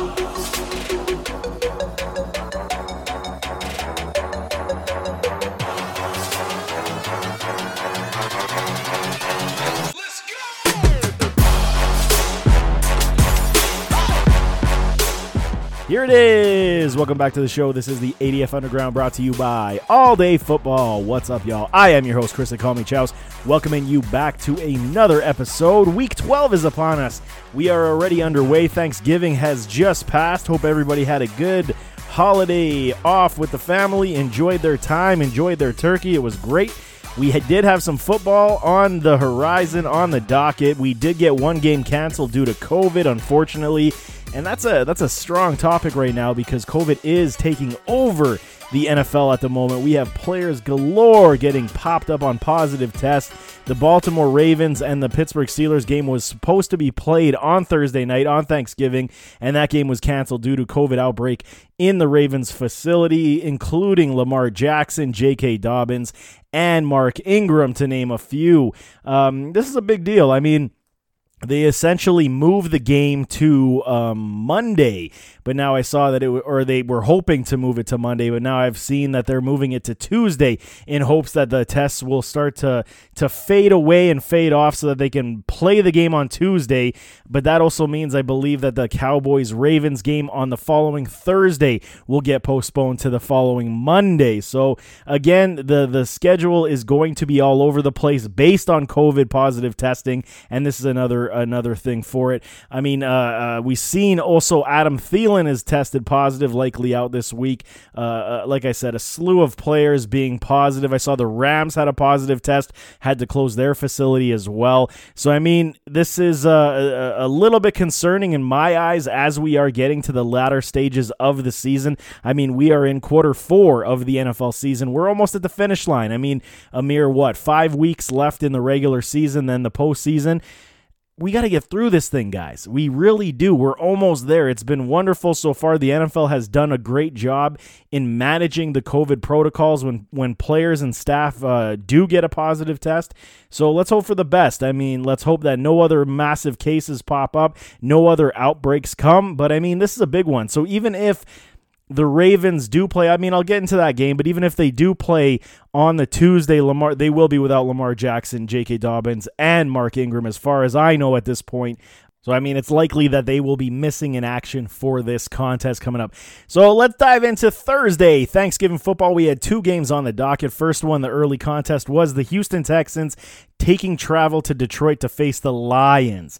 Thank you. Here it is. Welcome back to the show. This is the ADF Underground brought to you by All Day Football. What's up, y'all? I am your host, Chris and Call Me Chows, welcoming you back to another episode. Week 12 is upon us. We are already underway. Thanksgiving has just passed. Hope everybody had a good holiday off with the family, enjoyed their time, enjoyed their turkey. It was great. We did have some football on the horizon, on the docket. We did get one game canceled due to COVID, unfortunately. And that's a that's a strong topic right now because COVID is taking over the NFL at the moment. We have players galore getting popped up on positive tests. The Baltimore Ravens and the Pittsburgh Steelers game was supposed to be played on Thursday night on Thanksgiving, and that game was canceled due to COVID outbreak in the Ravens facility, including Lamar Jackson, J.K. Dobbins, and Mark Ingram, to name a few. Um, this is a big deal. I mean, they essentially moved the game to um, Monday, but now I saw that it, or they were hoping to move it to Monday, but now I've seen that they're moving it to Tuesday in hopes that the tests will start to to fade away and fade off, so that they can play the game on Tuesday. But that also means I believe that the Cowboys Ravens game on the following Thursday will get postponed to the following Monday. So again, the the schedule is going to be all over the place based on COVID positive testing, and this is another another thing for it. I mean, uh, uh, we've seen also Adam Thielen is tested positive, likely out this week. Uh, uh, like I said, a slew of players being positive. I saw the Rams had a positive test, had to close their facility as well. So I mean, this is uh, a, a little bit concerning in my eyes as we are getting to the latter stages of the season. I mean, we are in quarter four of the NFL season. We're almost at the finish line. I mean, a mere what five weeks left in the regular season, then the postseason we got to get through this thing, guys. We really do. We're almost there. It's been wonderful so far. The NFL has done a great job in managing the COVID protocols when when players and staff uh, do get a positive test. So let's hope for the best. I mean, let's hope that no other massive cases pop up, no other outbreaks come. But I mean, this is a big one. So even if the Ravens do play. I mean, I'll get into that game, but even if they do play on the Tuesday, Lamar they will be without Lamar Jackson, J.K. Dobbins, and Mark Ingram, as far as I know at this point. So, I mean, it's likely that they will be missing in action for this contest coming up. So, let's dive into Thursday, Thanksgiving football. We had two games on the docket. First one, the early contest, was the Houston Texans taking travel to Detroit to face the Lions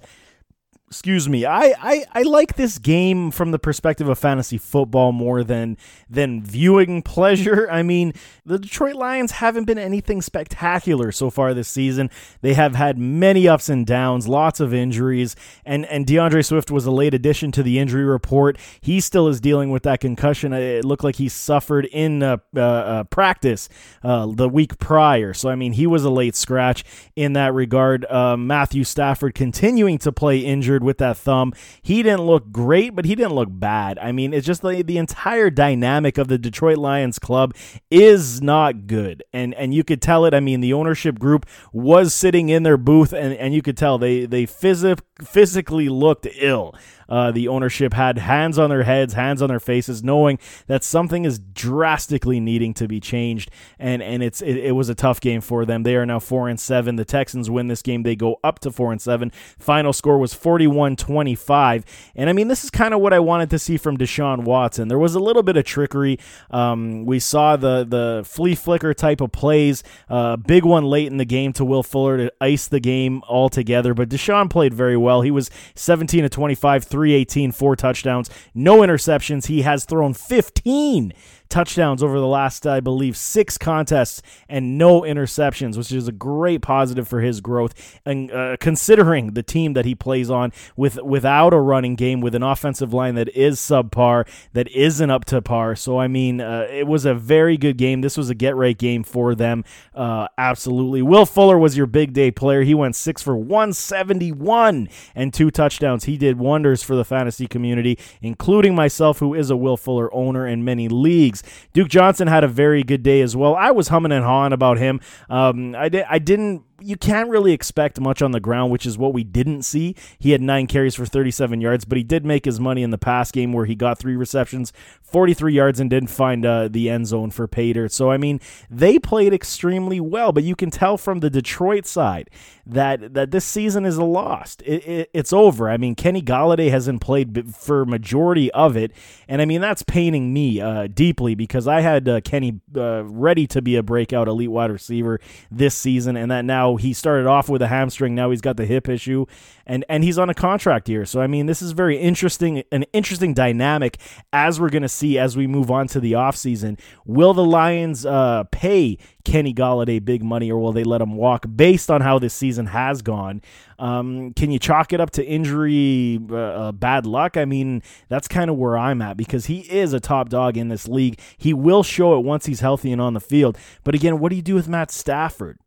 excuse me I, I i like this game from the perspective of fantasy football more than than viewing pleasure. I mean the detroit lions haven't been anything spectacular so far this season. They have had many ups and downs lots of injuries and and d'andre swift was a late addition to the injury report. He still is dealing with that concussion. It looked like he suffered in uh, uh, uh, practice uh, the week prior. So i mean he was a late scratch in that regard. Uh, matthew stafford continuing to play injured with that thumb. He didn't look great, but he didn't look bad. I mean, it's just the, the entire dynamic of the Detroit Lions club is not good. And and you could tell it. I mean, the ownership group was sitting in their booth and, and you could tell they they phys- physically looked ill uh, the ownership had hands on their heads, hands on their faces, knowing that something is drastically needing to be changed. And and it's it, it was a tough game for them. They are now four and seven. The Texans win this game. They go up to four and seven. Final score was 41-25. And I mean, this is kind of what I wanted to see from Deshaun Watson. There was a little bit of trickery. Um, we saw the the flea flicker type of plays. Uh, big one late in the game to Will Fuller to ice the game altogether. But Deshaun played very well. He was 17 to 25, 318, four touchdowns, no interceptions. He has thrown 15 touchdowns over the last, I believe, six contests and no interceptions, which is a great positive for his growth. And uh, considering the team that he plays on with without a running game, with an offensive line that is subpar, that isn't up to par. So I mean, uh, it was a very good game. This was a get right game for them. Uh, absolutely. Will Fuller was your big day player. He went six for 171 and two touchdowns. He did wonders for the fantasy community, including myself, who is a Will Fuller owner in many leagues. Duke Johnson had a very good day as well. I was humming and hawing about him. Um, I, di- I didn't you can't really expect much on the ground, which is what we didn't see. He had nine carries for 37 yards, but he did make his money in the pass game where he got three receptions, 43 yards, and didn't find uh, the end zone for Pater. So, I mean, they played extremely well, but you can tell from the Detroit side that that this season is a lost. It, it, it's over. I mean, Kenny Golladay hasn't played for majority of it, and I mean that's paining me uh, deeply because I had uh, Kenny uh, ready to be a breakout elite wide receiver this season, and that now he started off with a hamstring, now he's got the hip issue, and and he's on a contract here. So I mean, this is very interesting, an interesting dynamic as we're going to see as we move on to the offseason. Will the Lions uh, pay Kenny Golladay big money, or will they let him walk based on how this season has gone? Um, can you chalk it up to injury, uh, uh, bad luck? I mean, that's kind of where I'm at because he is a top dog in this league. He will show it once he's healthy and on the field. But again, what do you do with Matt Stafford?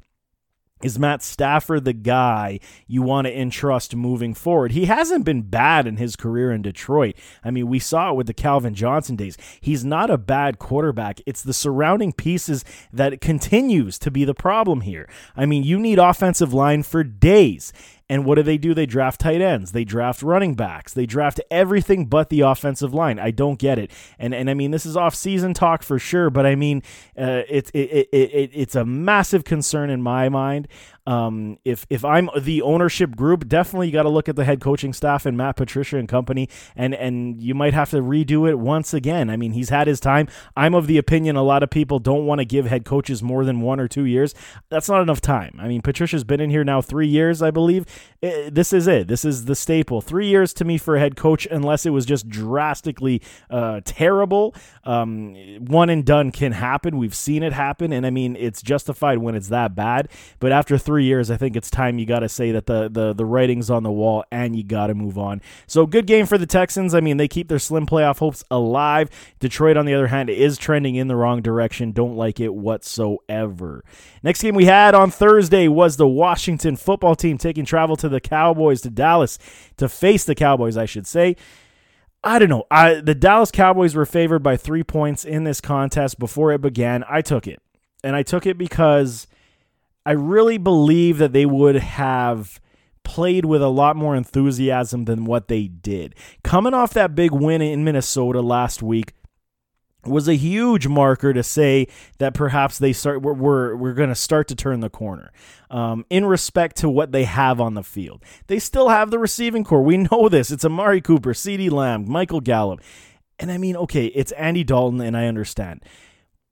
Is Matt Stafford the guy you want to entrust moving forward? He hasn't been bad in his career in Detroit. I mean, we saw it with the Calvin Johnson days. He's not a bad quarterback. It's the surrounding pieces that continues to be the problem here. I mean, you need offensive line for days. And what do they do? They draft tight ends. They draft running backs. They draft everything but the offensive line. I don't get it. And and I mean this is off season talk for sure, but I mean uh, it's it, it, it, it's a massive concern in my mind. Um, if if I'm the ownership group, definitely you got to look at the head coaching staff and Matt Patricia and company, and and you might have to redo it once again. I mean, he's had his time. I'm of the opinion a lot of people don't want to give head coaches more than one or two years. That's not enough time. I mean, Patricia's been in here now three years, I believe. It, eh, this is it. This is the staple. Three years to me for a head coach, unless it was just drastically uh, terrible. Um, one and done can happen. We've seen it happen, and I mean, it's justified when it's that bad. But after three three years, I think it's time you got to say that the, the the writing's on the wall and you got to move on. So good game for the Texans. I mean, they keep their slim playoff hopes alive. Detroit, on the other hand, is trending in the wrong direction. Don't like it whatsoever. Next game we had on Thursday was the Washington football team taking travel to the Cowboys to Dallas to face the Cowboys, I should say. I don't know. I, the Dallas Cowboys were favored by three points in this contest before it began. I took it. And I took it because I really believe that they would have played with a lot more enthusiasm than what they did. Coming off that big win in Minnesota last week was a huge marker to say that perhaps they start we're we're, we're going to start to turn the corner um, in respect to what they have on the field. They still have the receiving corps. We know this. It's Amari Cooper, CeeDee Lamb, Michael Gallup. And I mean, okay, it's Andy Dalton, and I understand.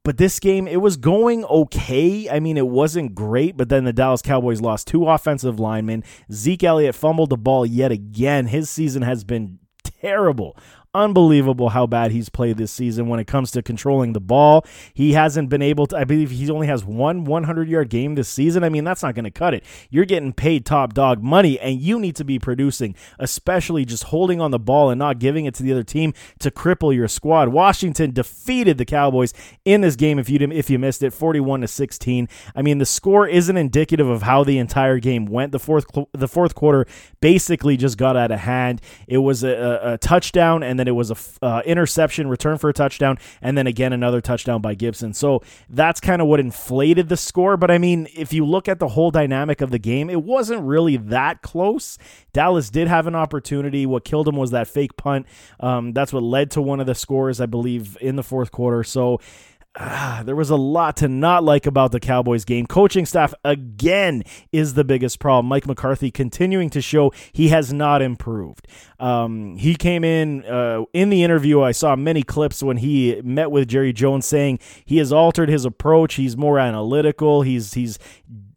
But this game, it was going okay. I mean, it wasn't great, but then the Dallas Cowboys lost two offensive linemen. Zeke Elliott fumbled the ball yet again. His season has been terrible unbelievable how bad he's played this season when it comes to controlling the ball. He hasn't been able to, I believe he only has one 100 yard game this season. I mean, that's not going to cut it. You're getting paid top dog money and you need to be producing, especially just holding on the ball and not giving it to the other team to cripple your squad. Washington defeated the Cowboys in this game if you didn't, if you missed it 41 to 16. I mean, the score isn't indicative of how the entire game went. The fourth the fourth quarter basically just got out of hand. It was a, a touchdown and then it was a uh, interception, return for a touchdown, and then again another touchdown by Gibson. So that's kind of what inflated the score. But I mean, if you look at the whole dynamic of the game, it wasn't really that close. Dallas did have an opportunity. What killed him was that fake punt. Um, that's what led to one of the scores, I believe, in the fourth quarter. So ah, there was a lot to not like about the Cowboys game. Coaching staff, again, is the biggest problem. Mike McCarthy continuing to show he has not improved. Um, he came in uh, in the interview. I saw many clips when he met with Jerry Jones saying he has altered his approach. He's more analytical. He's he's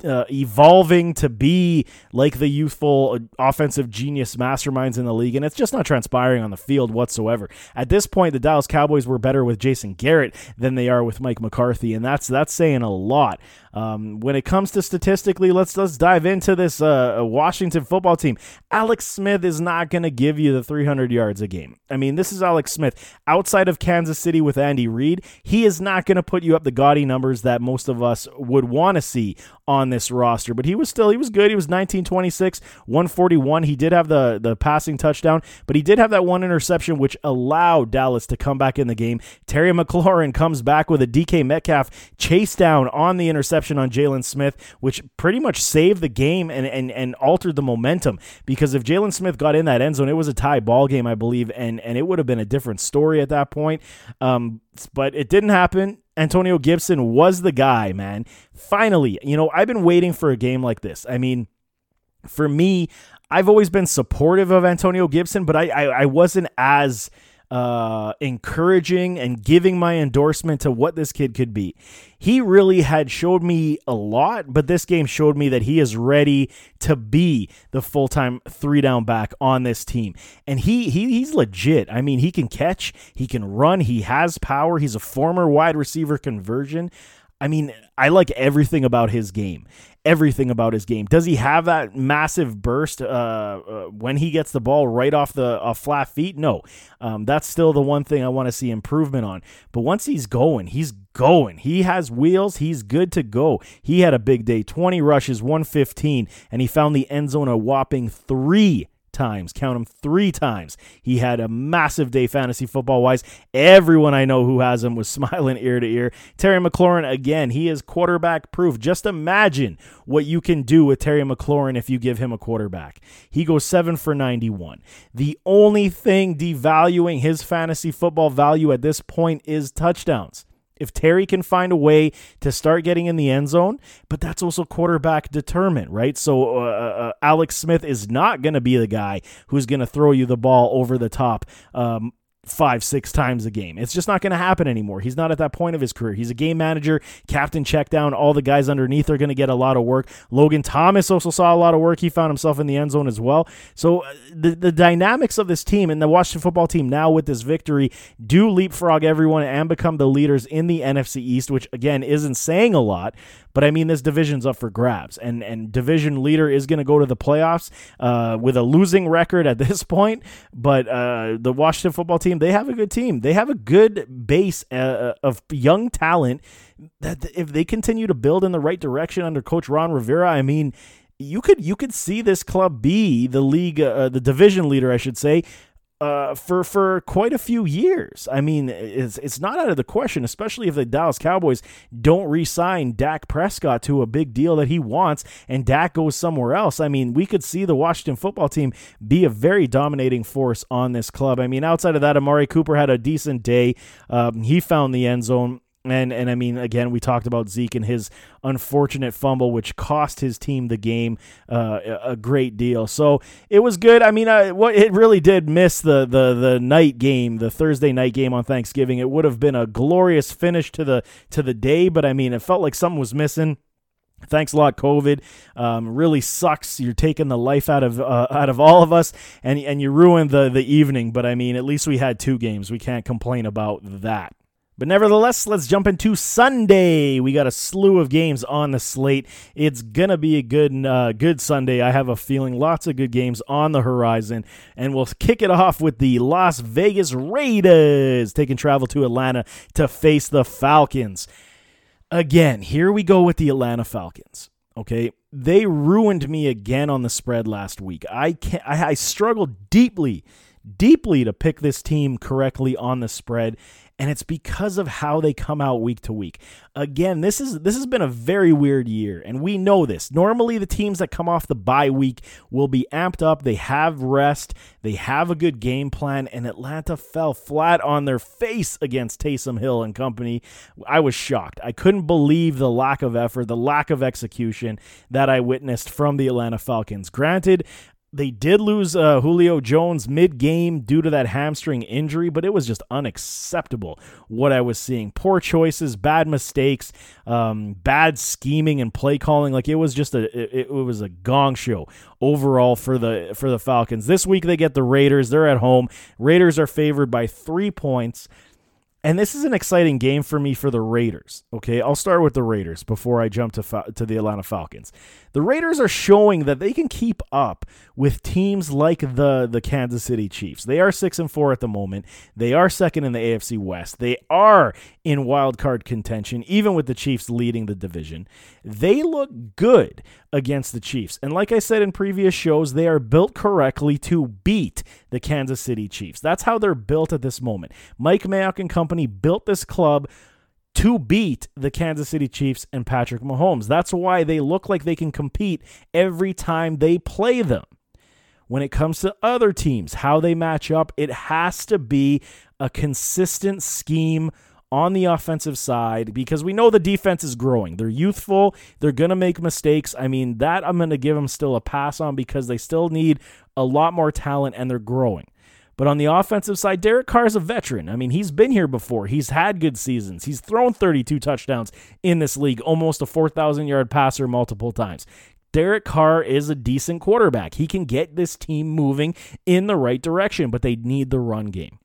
uh, evolving to be like the youthful uh, offensive genius masterminds in the league, and it's just not transpiring on the field whatsoever. At this point, the Dallas Cowboys were better with Jason Garrett than they are with Mike McCarthy, and that's that's saying a lot. Um, when it comes to statistically, let's let's dive into this uh, Washington football team. Alex Smith is not going to give you the 300 yards a game. I mean, this is Alex Smith outside of Kansas City with Andy Reid. He is not going to put you up the gaudy numbers that most of us would want to see on this roster. But he was still he was good. He was 19 26, 141. He did have the the passing touchdown, but he did have that one interception which allowed Dallas to come back in the game. Terry McLaurin comes back with a DK Metcalf chase down on the interception on Jaylon Smith, which pretty much saved the game and and and altered the momentum because if Jaylon Smith got in that end zone, it was a tie ball game, I believe, and and it would have been a different story at that point. Um, but it didn't happen. Antonio Gibson was the guy, man. Finally, you know, I've been waiting for a game like this. I mean, for me, I've always been supportive of Antonio Gibson, but I, I, I wasn't as uh, encouraging and giving my endorsement to what this kid could be. He really had showed me a lot, but this game showed me that he is ready to be the full time three down back on this team. And he, he he's legit. I mean, he can catch, he can run, he has power. He's a former wide receiver conversion. I mean, I like everything about his game everything about his game. Does he have that massive burst uh, uh, when he gets the ball right off the flat feet? No, um, that's still the one thing I want to see improvement on. But once he's going, he's going. He has wheels. He's good to go. He had a big day 20 rushes, 115, and he found the end zone a whopping three times. Count him three times. He had a massive day fantasy football wise. Everyone I know who has him was smiling ear to ear. Terry McLaurin, again, he is quarterback proof. Just imagine what you can do with Terry McLaurin if you give him a quarterback. He goes seven for 91. The only thing devaluing his fantasy football value at this point is touchdowns if Terry can find a way to start getting in the end zone, but that's also quarterback determined, right? So uh, uh, uh Alex Smith is not going to be the guy who's going to throw you the ball over the top. Um, five, six times a game. It's just not going to happen anymore. He's not at that point of his career. He's a game manager, captain check down. All the guys underneath are going to get a lot of work. Logan Thomas also saw a lot of work. He found himself in the end zone as well. So uh, the, the dynamics of this team and the Washington football team now with this victory do leapfrog everyone and become the leaders in the NFC East, which again isn't saying a lot, but I mean, this division's up for grabs, and and division leader is going to go to the playoffs uh, with a losing record at this point. But uh, the Washington football team, they have a good team. They have a good base uh, uh of young talent. That if they continue to build in the right direction under Coach Ron Rivera, I mean you could you could see this club be the league uh, the division leader I should say uh, for for quite a few years. I mean, it's it's not out of the question, especially if the Dallas Cowboys don't re-sign Dak Prescott to a big deal that he wants, and Dak goes somewhere else. I mean, we could see the Washington football team be a very dominating force on this club. I mean, outside of that, Amari Cooper had a decent day. Um, he found the end zone. And and I mean, again, we talked about Zeke and his unfortunate fumble, which cost his team the game uh, a great deal. So it was good. I mean, I, what it really did miss the the the night game, the Thursday night game on Thanksgiving. It would have been a glorious finish to the to the day, but I mean, it felt like something was missing. Thanks a lot, COVID. Um, really sucks. You're taking the life out of uh, out of all of us, and and you ruined the the evening. But I mean, at least we had two games. We can't complain about that. But nevertheless, let's jump into Sunday. We got a slew of games on the slate. It's gonna be a good, uh, good Sunday. I have a feeling. Lots of good games on the horizon, and we'll kick it off with the Las Vegas Raiders taking travel to Atlanta to face the Falcons. Again, here we go with the Atlanta Falcons. Okay, they ruined me again on the spread last week. I can I, I struggled deeply, deeply to pick this team correctly on the spread and it's because of how they come out week to week. Again, this is this has been a very weird year, and we know this. Normally, the teams that come off the bye week will be amped up. They have rest, they have a good game plan, and Atlanta fell flat on their face against Taysom Hill and company. I was shocked. I couldn't believe the lack of effort, the lack of execution that I witnessed from the Atlanta Falcons. Granted, they did lose uh, Julio Jones mid game due to that hamstring injury, but it was just unacceptable what I was seeing. Poor choices, bad mistakes, um, bad scheming and play calling. Like it was just a it, it was a gong show overall for the for the Falcons. This week they get the Raiders. They're at home. Raiders are favored by three points. And this is an exciting game for me for the Raiders. Okay, I'll start with the Raiders before I jump to to the Atlanta Falcons. The Raiders are showing that they can keep up with teams like the the Kansas City Chiefs. They are 6 and 4 at the moment. They are second in the AFC West. They are in wild card contention even with the Chiefs leading the division. They look good against the Chiefs. And like I said in previous shows, they are built correctly to beat the Kansas City Chiefs. That's how they're built at this moment. Mike Mayock and company built this club to beat the Kansas City Chiefs and Patrick Mahomes. That's why they look like they can compete every time they play them. When it comes to other teams, how they match up, it has to be a consistent scheme on the offensive side because we know the defense is growing. They're youthful, they're going to make mistakes. I mean, that I'm going to give them still a pass on because they still need a lot more talent and they're growing. But on the offensive side, Derek Carr is a veteran. I mean, he's been here before. He's had good seasons. He's thrown 32 touchdowns in this league, almost a 4,000 yard passer multiple times. Derek Carr is a decent quarterback. He can get this team moving in the right direction, but they need the run game.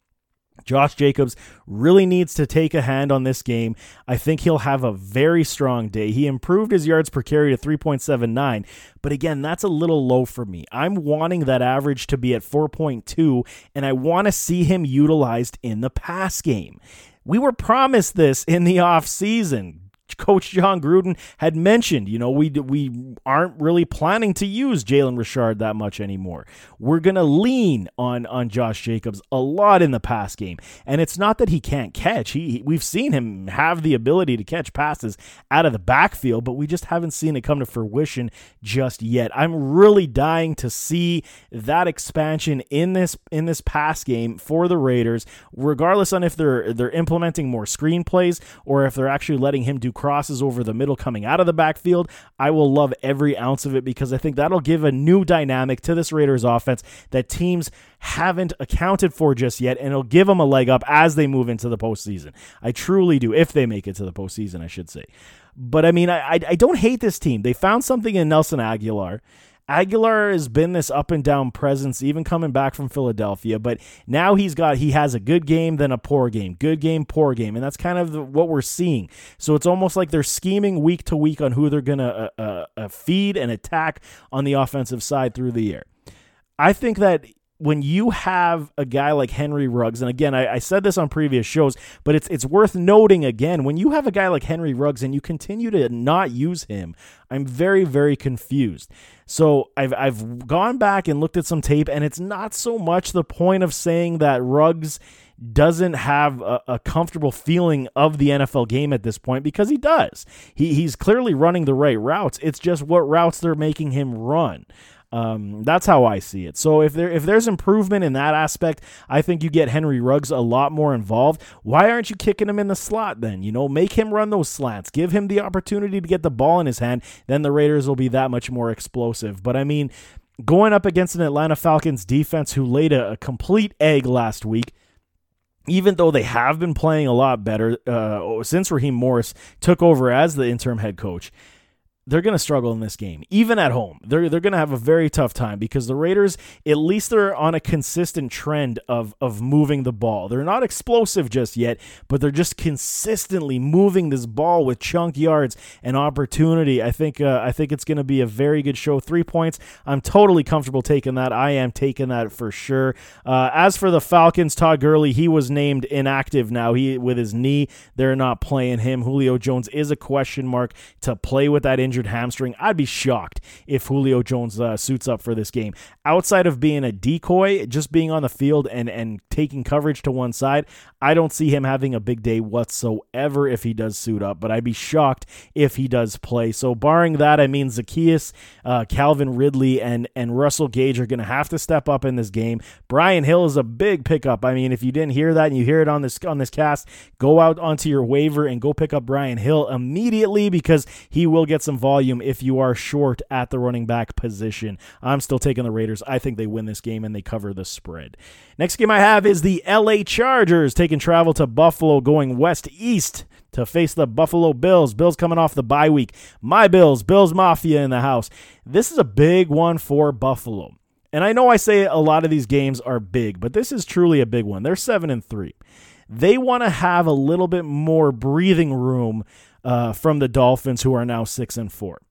Josh Jacobs really needs to take a hand on this game. I think he'll have a very strong day. He improved his yards per carry to 3.79, but again, that's a little low for me. I'm wanting that average to be at 4.2, and I want to see him utilized in the pass game. We were promised this in the offseason. Coach Jon Gruden had mentioned, you know, we we aren't really planning to use Jalen Richard that much anymore. We're gonna lean on on Josh Jacobs a lot in the pass game, and it's not that he can't catch. He we've seen him have the ability to catch passes out of the backfield, but we just haven't seen it come to fruition just yet. I'm really dying to see that expansion in this in this pass game for the Raiders, regardless on if they're they're implementing more screenplays or if they're actually letting him do crosses over the middle coming out of the backfield. I will love every ounce of it because I think that'll give a new dynamic to this Raiders offense that teams haven't accounted for just yet, and it'll give them a leg up as they move into the postseason. I truly do, if they make it to the postseason, I should say. But I mean, I, I don't hate this team. They found something in Nelson Agholor. Agholor has been this up and down presence, even coming back from Philadelphia. But now he's got he has a good game, then a poor game, good game, poor game, and that's kind of the, what we're seeing. So it's almost like they're scheming week to week on who they're to uh, uh, uh, feed and attack on the offensive side through the year. I think that when you have a guy like Henry Ruggs, and again, I, I, said this on previous shows, but it's it's worth noting again when you have a guy like Henry Ruggs and you continue to not use him, I'm very very confused. So I've I've gone back and looked at some tape, and it's not so much the point of saying that Ruggs doesn't have a, a, comfortable feeling of the NFL game at this point because he does. He, he's clearly running the right routes. It's just what routes they're making him run. Um, that's how I see it. So if there if there's improvement in that aspect, I think you get Henry Ruggs a lot more involved. Why aren't you kicking him in the slot then? You know, make him run those slants. Give him the opportunity to get the ball in his hand. Then the Raiders will be that much more explosive. But I mean, going up against an Atlanta Falcons defense who laid a, a complete egg last week even though they have been playing a lot better uh, since Raheem Morris took over as the interim head coach, they're going to struggle in this game, even at home. They're they're going to have a very tough time because the Raiders, at least they're on a consistent trend of of moving the ball. They're not explosive just yet, but they're just consistently moving this ball with chunk yards and opportunity. I think uh, I think it's going to be a very good show. Three points. I'm totally comfortable taking that. I am taking that for sure. Uh, as for the Falcons, Todd Gurley, he was named inactive now. He with his knee, they're not playing him. Julio Jones is a question mark to play with that injury injured hamstring. I'd be shocked if Julio Jones uh, suits up for this game. Outside of being a decoy, just being on the field and, and taking coverage to one side, I don't see him having a big day whatsoever if he does suit up, but I'd be shocked if he does play. So, barring that, I mean, Zaccheaus, uh, Calvin Ridley, and, and Russell Gage are going to have to step up in this game. Brian Hill is a big pickup. I mean, if you didn't hear that and you hear it on this on this cast, go out onto your waiver and go pick up Brian Hill immediately because he will get some volume volume if you are short at the running back position. I'm still taking the Raiders. I think they win this game and they cover the spread. Next game I have is the LA Chargers taking travel to Buffalo, going west east to face the Buffalo Bills. Bills coming off the bye week. My Bills, Bills Mafia in the house. This is a big one for Buffalo. And I know I say a lot of these games are big, but this is truly a big one. They're 7 and 3. They want to have a little bit more breathing room uh, from the Dolphins, who are now six and four.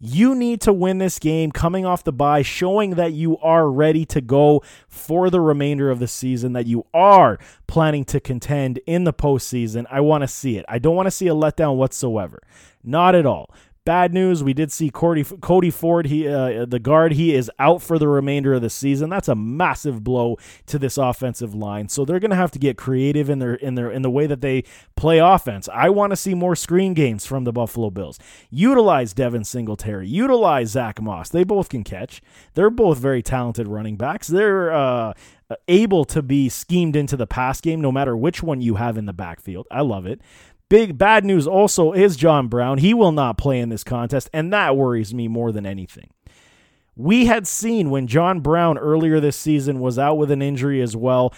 You need to win this game coming off the bye, showing that you are ready to go for the remainder of the season, that you are planning to contend in the postseason. I want to see it. I don't want to see a letdown whatsoever. Not at all. Bad news. We did see Cody, Cody Ford, he uh, the guard. He is out for the remainder of the season. That's a massive blow to this offensive line. So they're going to have to get creative in their in their in the way that they play offense. I want to see more screen games from the Buffalo Bills. Utilize Devin Singletary. Utilize Zach Moss. They both can catch. They're both very talented running backs. They're uh, able to be schemed into the pass game no matter which one you have in the backfield. I love it. Big bad news also is John Brown. He will not play in this contest, and that worries me more than anything. We had seen when John Brown earlier this season was out with an injury as well,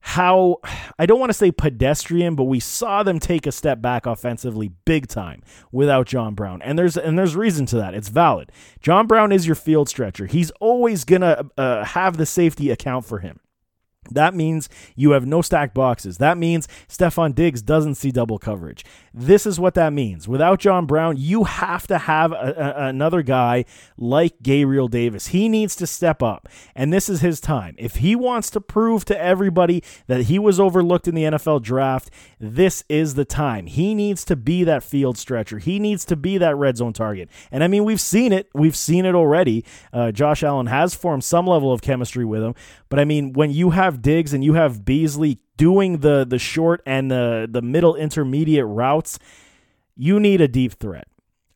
how I don't want to say pedestrian, but we saw them take a step back offensively big time without John Brown. And there's and there's reason to that. It's valid. John Brown is your field stretcher. He's always going to uh, have the safety account for him. That means you have no stacked boxes. That means Stefon Diggs doesn't see double coverage. This is what that means. Without John Brown, you have to have a, a, another guy like Gabriel Davis. He needs to step up, and this is his time. If he wants to prove to everybody that he was overlooked in the NFL draft, this is the time. He needs to be that field stretcher. He needs to be that red zone target. And I mean, we've seen it. We've seen it already. Uh, Josh Allen has formed some level of chemistry with him, but I mean, when you have Diggs and you have Beasley doing the the short and the the middle intermediate routes, you need a deep threat.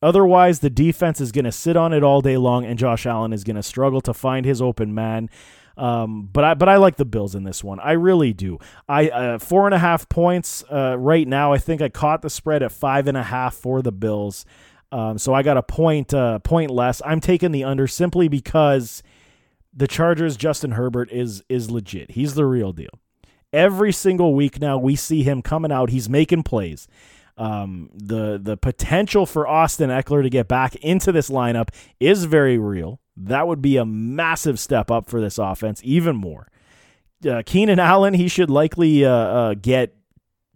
Otherwise, the defense is going to sit on it all day long, and Josh Allen is going to struggle to find his open man. Um, but I but I like the Bills in this one. I really do. I uh, four and a half points uh, right now. I think I caught the spread at five and a half for the Bills. Um, so I got a point uh, point less. I'm taking the under simply because the Chargers Justin Herbert is is legit. He's the real deal. Every single week now we see him coming out. He's making plays. Um, the the potential for Austin Ekeler to get back into this lineup is very real. That would be a massive step up for this offense, even more. Uh, Keenan Allen, he should likely uh, uh, get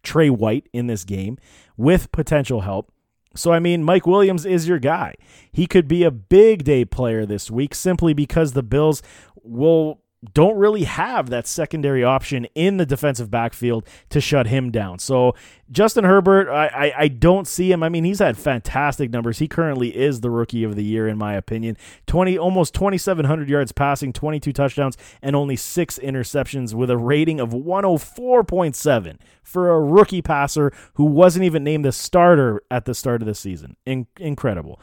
Trey White in this game with potential help. So, I mean, Mike Williams is your guy. He could be a big day player this week simply because the Bills will don't really have that secondary option in the defensive backfield to shut him down. So Justin Herbert, I, I, I, don't see him. I mean, he's had fantastic numbers. He currently is the rookie of the year, in my opinion. 20, almost 2,700 yards passing, 22 touchdowns, and only six interceptions with a rating of 104.7 for a rookie passer who wasn't even named the starter at the start of the season. In, incredible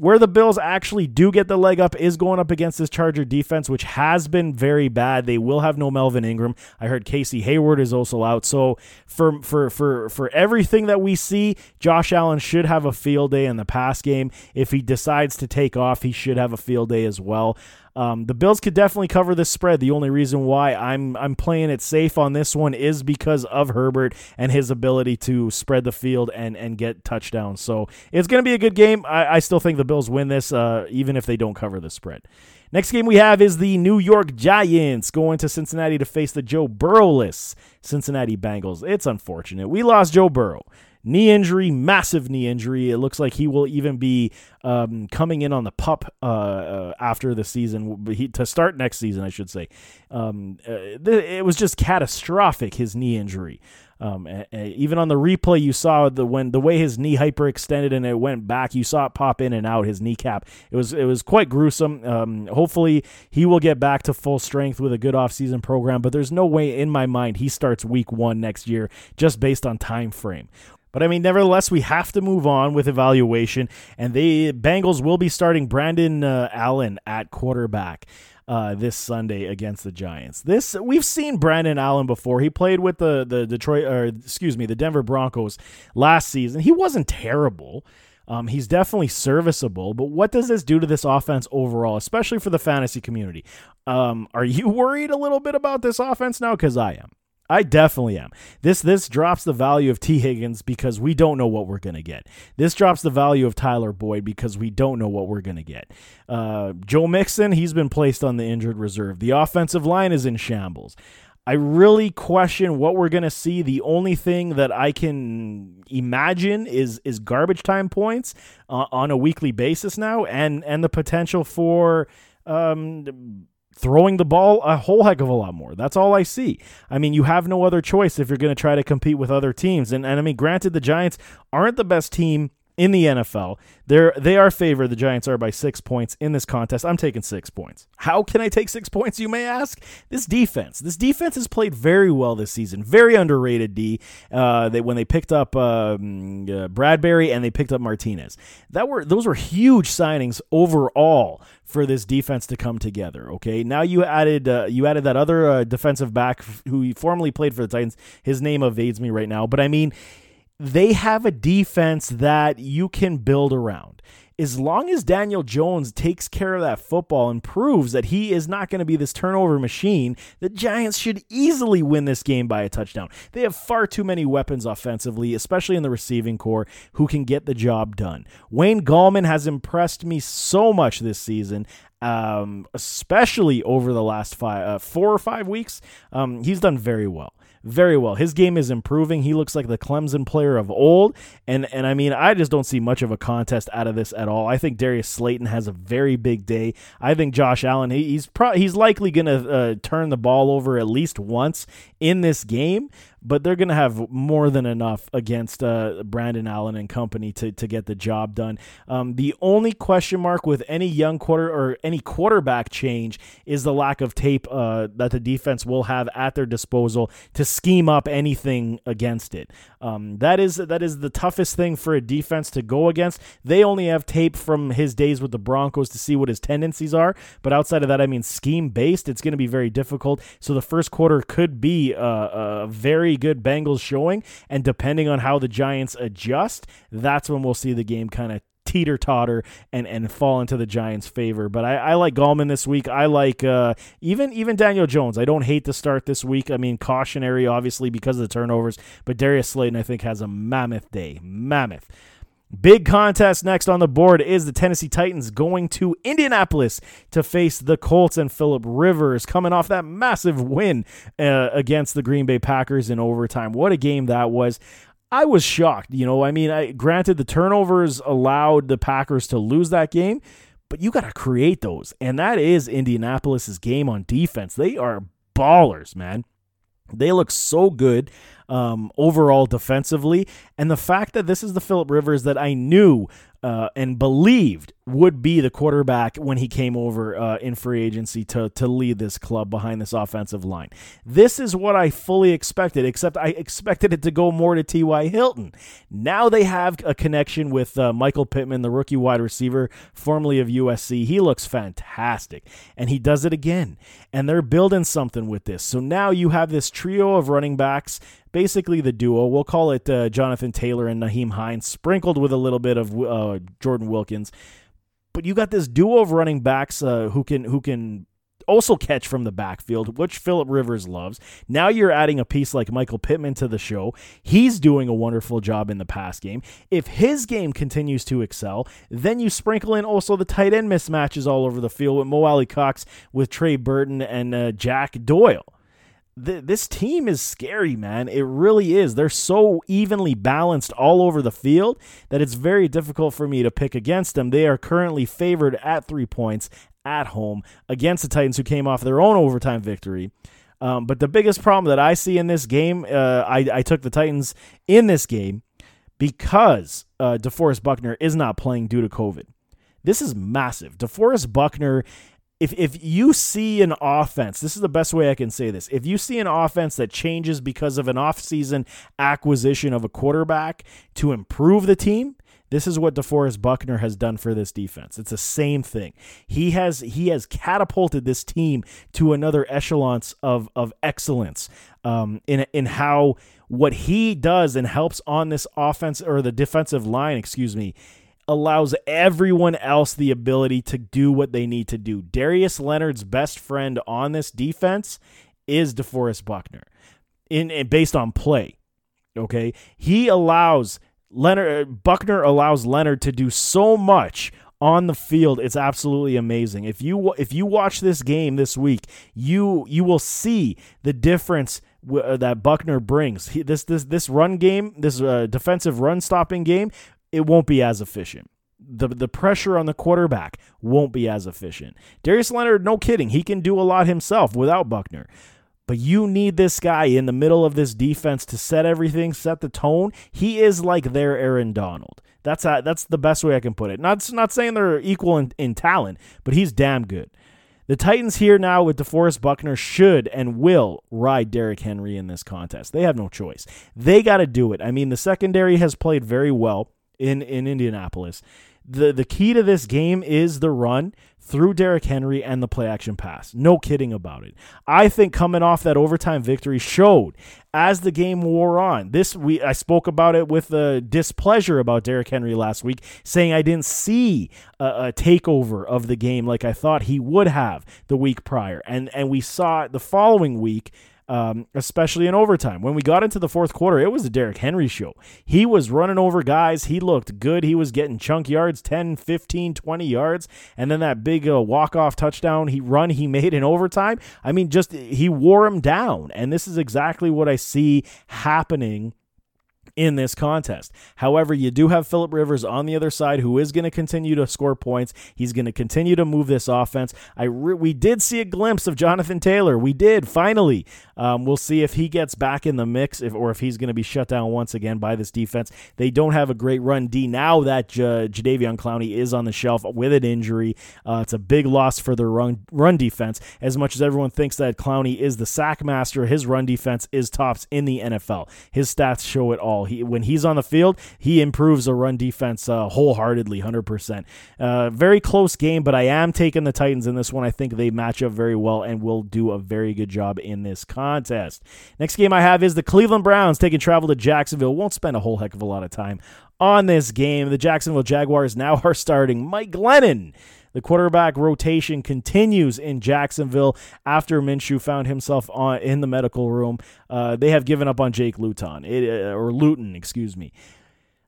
where the Bills actually do get the leg up is going up against this Charger defense, which has been very bad. They will have no Melvin Ingram. I heard Casey Hayward is also out. So for for for for everything that we see, Josh Allen should have a field day in the pass game. If he decides to take off, he should have a field day as well. Um, the Bills could definitely cover this spread. The only reason why I'm I'm playing it safe on this one is because of Herbert and his ability to spread the field and and get touchdowns. So it's going to be a good game. I, I, still think the Bills win this, uh, even if they don't cover the spread. Next game we have is the New York Giants going to Cincinnati to face the Joe Burrowless Cincinnati Bengals. It's unfortunate. We lost Joe Burrow knee injury, massive knee injury. It looks like he will even be um, coming in on the pup uh, uh, after the season to start next season, I should say. Um, uh, it was just catastrophic his knee injury. Um, even on the replay, you saw the when the way his knee hyperextended and it went back. You saw it pop in and out his kneecap. It was it was quite gruesome. Um, hopefully, he will get back to full strength with a good offseason program. But there's no way in my mind he starts week one next year just based on time frame. But I mean, nevertheless, we have to move on with evaluation, and the Bengals will be starting Brandon uh, Allen at quarterback. Uh, this Sunday against the Giants. This we've seen Brandon Allen before. He played with the the Detroit or excuse me the Denver Broncos last season. He wasn't terrible. Um, he's definitely serviceable, but what does this do to this offense overall, especially for the fantasy community? Um, are you worried a little bit about this offense now? Because I am. I definitely am. This this drops the value of Tee Higgins because we don't know what we're gonna get. This drops the value of Tyler Boyd because we don't know what we're gonna get. Uh, Joe Mixon, he's been placed on the injured reserve. The offensive line is in shambles. I really question what we're to see. The only thing that I can imagine is is garbage time points uh, on a weekly basis now, and and the potential for um, throwing the ball a whole heck of a lot more. That's all I see. I mean, you have no other choice if you're going to try to compete with other teams. And, and I mean, granted, the Giants aren't the best team in the NFL. They're they are favored. The Giants are by six points in this contest. I'm taking six points. How can I take six points? You may ask. This defense. This defense has played very well this season. Very underrated. D. Uh, they when they picked up um, uh, Bradberry and they picked up Martinez. That were those were huge signings overall for this defense to come together. Okay, now you added uh, you added that other uh, defensive back who formerly played for the Titans. His name evades me right now, but I mean they have a defense that you can build around. As long as Daniel Jones takes care of that football and proves that he is not going to be this turnover machine, the Giants should easily win this game by a touchdown. They have far too many weapons offensively, especially in the receiving corps, who can get the job done. Wayne Gallman has impressed me so much this season. Um, especially over the last five, uh, four or five weeks, um, he's done very well very well. His game is improving. He looks like the Clemson player of old. And and I mean, I just don't see much of a contest out of this at all. I think Darius Slayton has a very big day. I think Josh Allen, he, he's pro- he's likely going to uh, turn the ball over at least once in this game but they're going to have more than enough against uh, Brandon Allen and company to, to get the job done. Um, the only question mark with any young quarter or any quarterback change is the lack of tape uh, that the defense will have at their disposal to scheme up anything against it. Um, that is that is the toughest thing for a defense to go against. They only have tape from his days with the Broncos to see what his tendencies are, but outside of that, I mean, scheme based, it's going to be very difficult. So the first quarter could be a, a very very good Bengals showing. And depending on how the Giants adjust, that's when we'll see the game kind of teeter totter and and fall into the Giants' favor. But I, I like Gallman this week. I like uh, even even Daniel Jones. I don't hate the start this week. I mean, cautionary obviously because of the turnovers, but Darius Slayton I think has a mammoth day. Mammoth. Big contest next on the board is the Tennessee Titans going to Indianapolis to face the Colts and Philip Rivers coming off that massive win uh, against the Green Bay Packers in overtime. What a game that was. I was shocked. You know, I mean, I, granted, the turnovers allowed the Packers to lose that game, but you got to create those. And that is Indianapolis's game on defense. They are ballers, man. They look so good um, overall defensively. And the fact that this is the Philip Rivers that I knew uh, and believed would be the quarterback when he came over uh, in free agency to to lead this club behind this offensive line. This is what I fully expected, except I expected it to go more to T.Y. Hilton. Now they have a connection with uh, Michael Pittman, the rookie wide receiver, formerly of USC. He looks fantastic, and he does it again. And they're building something with this. So now you have this trio of running backs basically the duo. We'll call it uh, Jonathan Taylor and Nyheim Hines, sprinkled with a little bit of uh, Jordan Wilkins. But you got this duo of running backs uh, who can who can also catch from the backfield, which Philip Rivers loves. Now you're adding a piece like Michael Pittman to the show. He's doing a wonderful job in the pass game. If his game continues to excel, then you sprinkle in also the tight end mismatches all over the field with Mo Alie-Cox, with Trey Burton, and uh, Jack Doyle th- this team is scary, man. It really is. They're so evenly balanced all over the field that it's very difficult for me to pick against them. They are currently favored at three points at home against the Titans, who came off their own overtime victory. Um, but the biggest problem that I see in this game, uh, I, I, took the Titans in this game because uh, DeForest Buckner is not playing due to COVID. This is massive. DeForest Buckner if if you see an offense, this is the best way I can say this. If you see an offense that changes because of an offseason acquisition of a quarterback to improve the team, this is what DeForest Buckner has done for this defense. It's the same thing. He has he has catapulted this team to another echelons of of excellence um, in in how what he does and helps on this offense or the defensive line, excuse me, allows everyone else the ability to do what they need to do. Darius Leonard's best friend on this defense is DeForest Buckner, in, in based on play. Okay, he allows Leonard Buckner allows Leonard to do so much on the field, it's absolutely amazing. If you if you watch this game this week, you you will see the difference uh, that Buckner brings. He, this this this run game, this uh, defensive run stopping game, it won't be as efficient. The, the pressure on the quarterback won't be as efficient. Darius Leonard, no kidding, he can do a lot himself without Buckner. But you need this guy in the middle of this defense to set everything, set the tone. He is like their Aaron Donald. That's a, that's the best way I can put it. Not not saying they're equal in, in talent, but he's damn good. The Titans here now with DeForest Buckner should and will ride Derrick Henry in this contest. They have no choice. They got to do it. I mean, the secondary has played very well in in Indianapolis. The the key to this game is the run through Derrick Henry and the play action pass. No kidding about it. I think coming off that overtime victory showed as the game wore on. This we I spoke about it with the displeasure about Derrick Henry last week, saying I didn't see a, a, takeover of the game like I thought he would have the week prior, and and we saw the following week um, especially in overtime. When we got into the fourth quarter, it was a Derrick Henry show. He was running over guys. He looked good. He was getting chunk yards, 10, 15, 20 yards. And then that big uh, walk-off touchdown he run he made in overtime. I mean, just he wore him down. And this is exactly what I see happening in this contest. However, you do have Philip Rivers on the other side who is going to continue to score points. He's going to continue to move this offense. I re- we did see a glimpse of Jonathan Taylor. We did finally. Um, we'll see if he gets back in the mix if, or if he's going to be shut down once again by this defense. They don't have a great run D now that J- Jadeveon Clowney is on the shelf with an injury. Uh, it's a big loss for their run run defense. As much as everyone thinks that Clowney is the sack master, his run defense is tops in the NFL. His stats show it all. He when he's on the field, he improves the run defense uh, wholeheartedly, hundred uh, percent. Very close game, but I am taking the Titans in this one. I think they match up very well and will do a very good job in this contest. Next game I have is the Cleveland Browns taking travel to Jacksonville. Won't spend a whole heck of a lot of time on this game. The Jacksonville Jaguars now are starting Mike Glennon the quarterback rotation continues in Jacksonville after Minshew found himself on in the medical room. Uh, they have given up on Jake Luton, it, uh, or Luton, excuse me.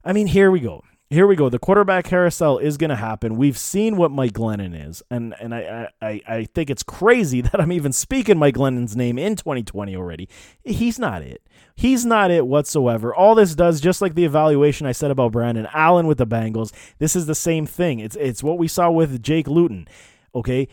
I mean, here we go here we go. The quarterback carousel is going to happen. We've seen what Mike Glennon is, and and I, I I think it's crazy that I'm even speaking Mike Glennon's name in 2020 already. He's not it. He's not it whatsoever. All this does, just like the evaluation I said about Brandon Allen with the Bengals, this is the same thing. It's it's what we saw with Jake Luton. Okay,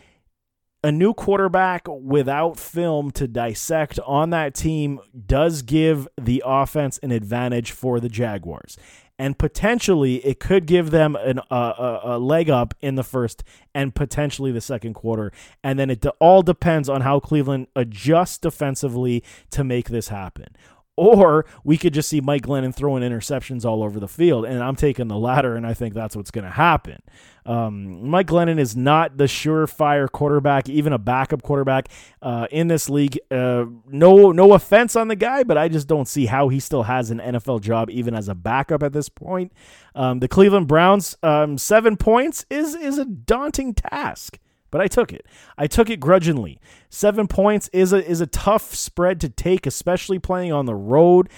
a new quarterback without film to dissect on that team does give the offense an advantage for the Jaguars and potentially it could give them an, uh, a, leg up in the first and potentially the second quarter. And then it all depends on how Cleveland adjusts defensively to make this happen. Or we could just see Mike Glennon throwing interceptions all over the field. And I'm taking the latter, and I think that's what's going to happen. Um, Mike Glennon is not the surefire quarterback, even a backup quarterback uh, in this league. Uh, no, no offense on the guy, but I just don't see how he still has an NFL job, even as a backup at this point. Um, the Cleveland Browns, um, seven points is is a daunting task but I took it. I took it grudgingly. Seven points is a is a tough spread to take, especially playing on the road.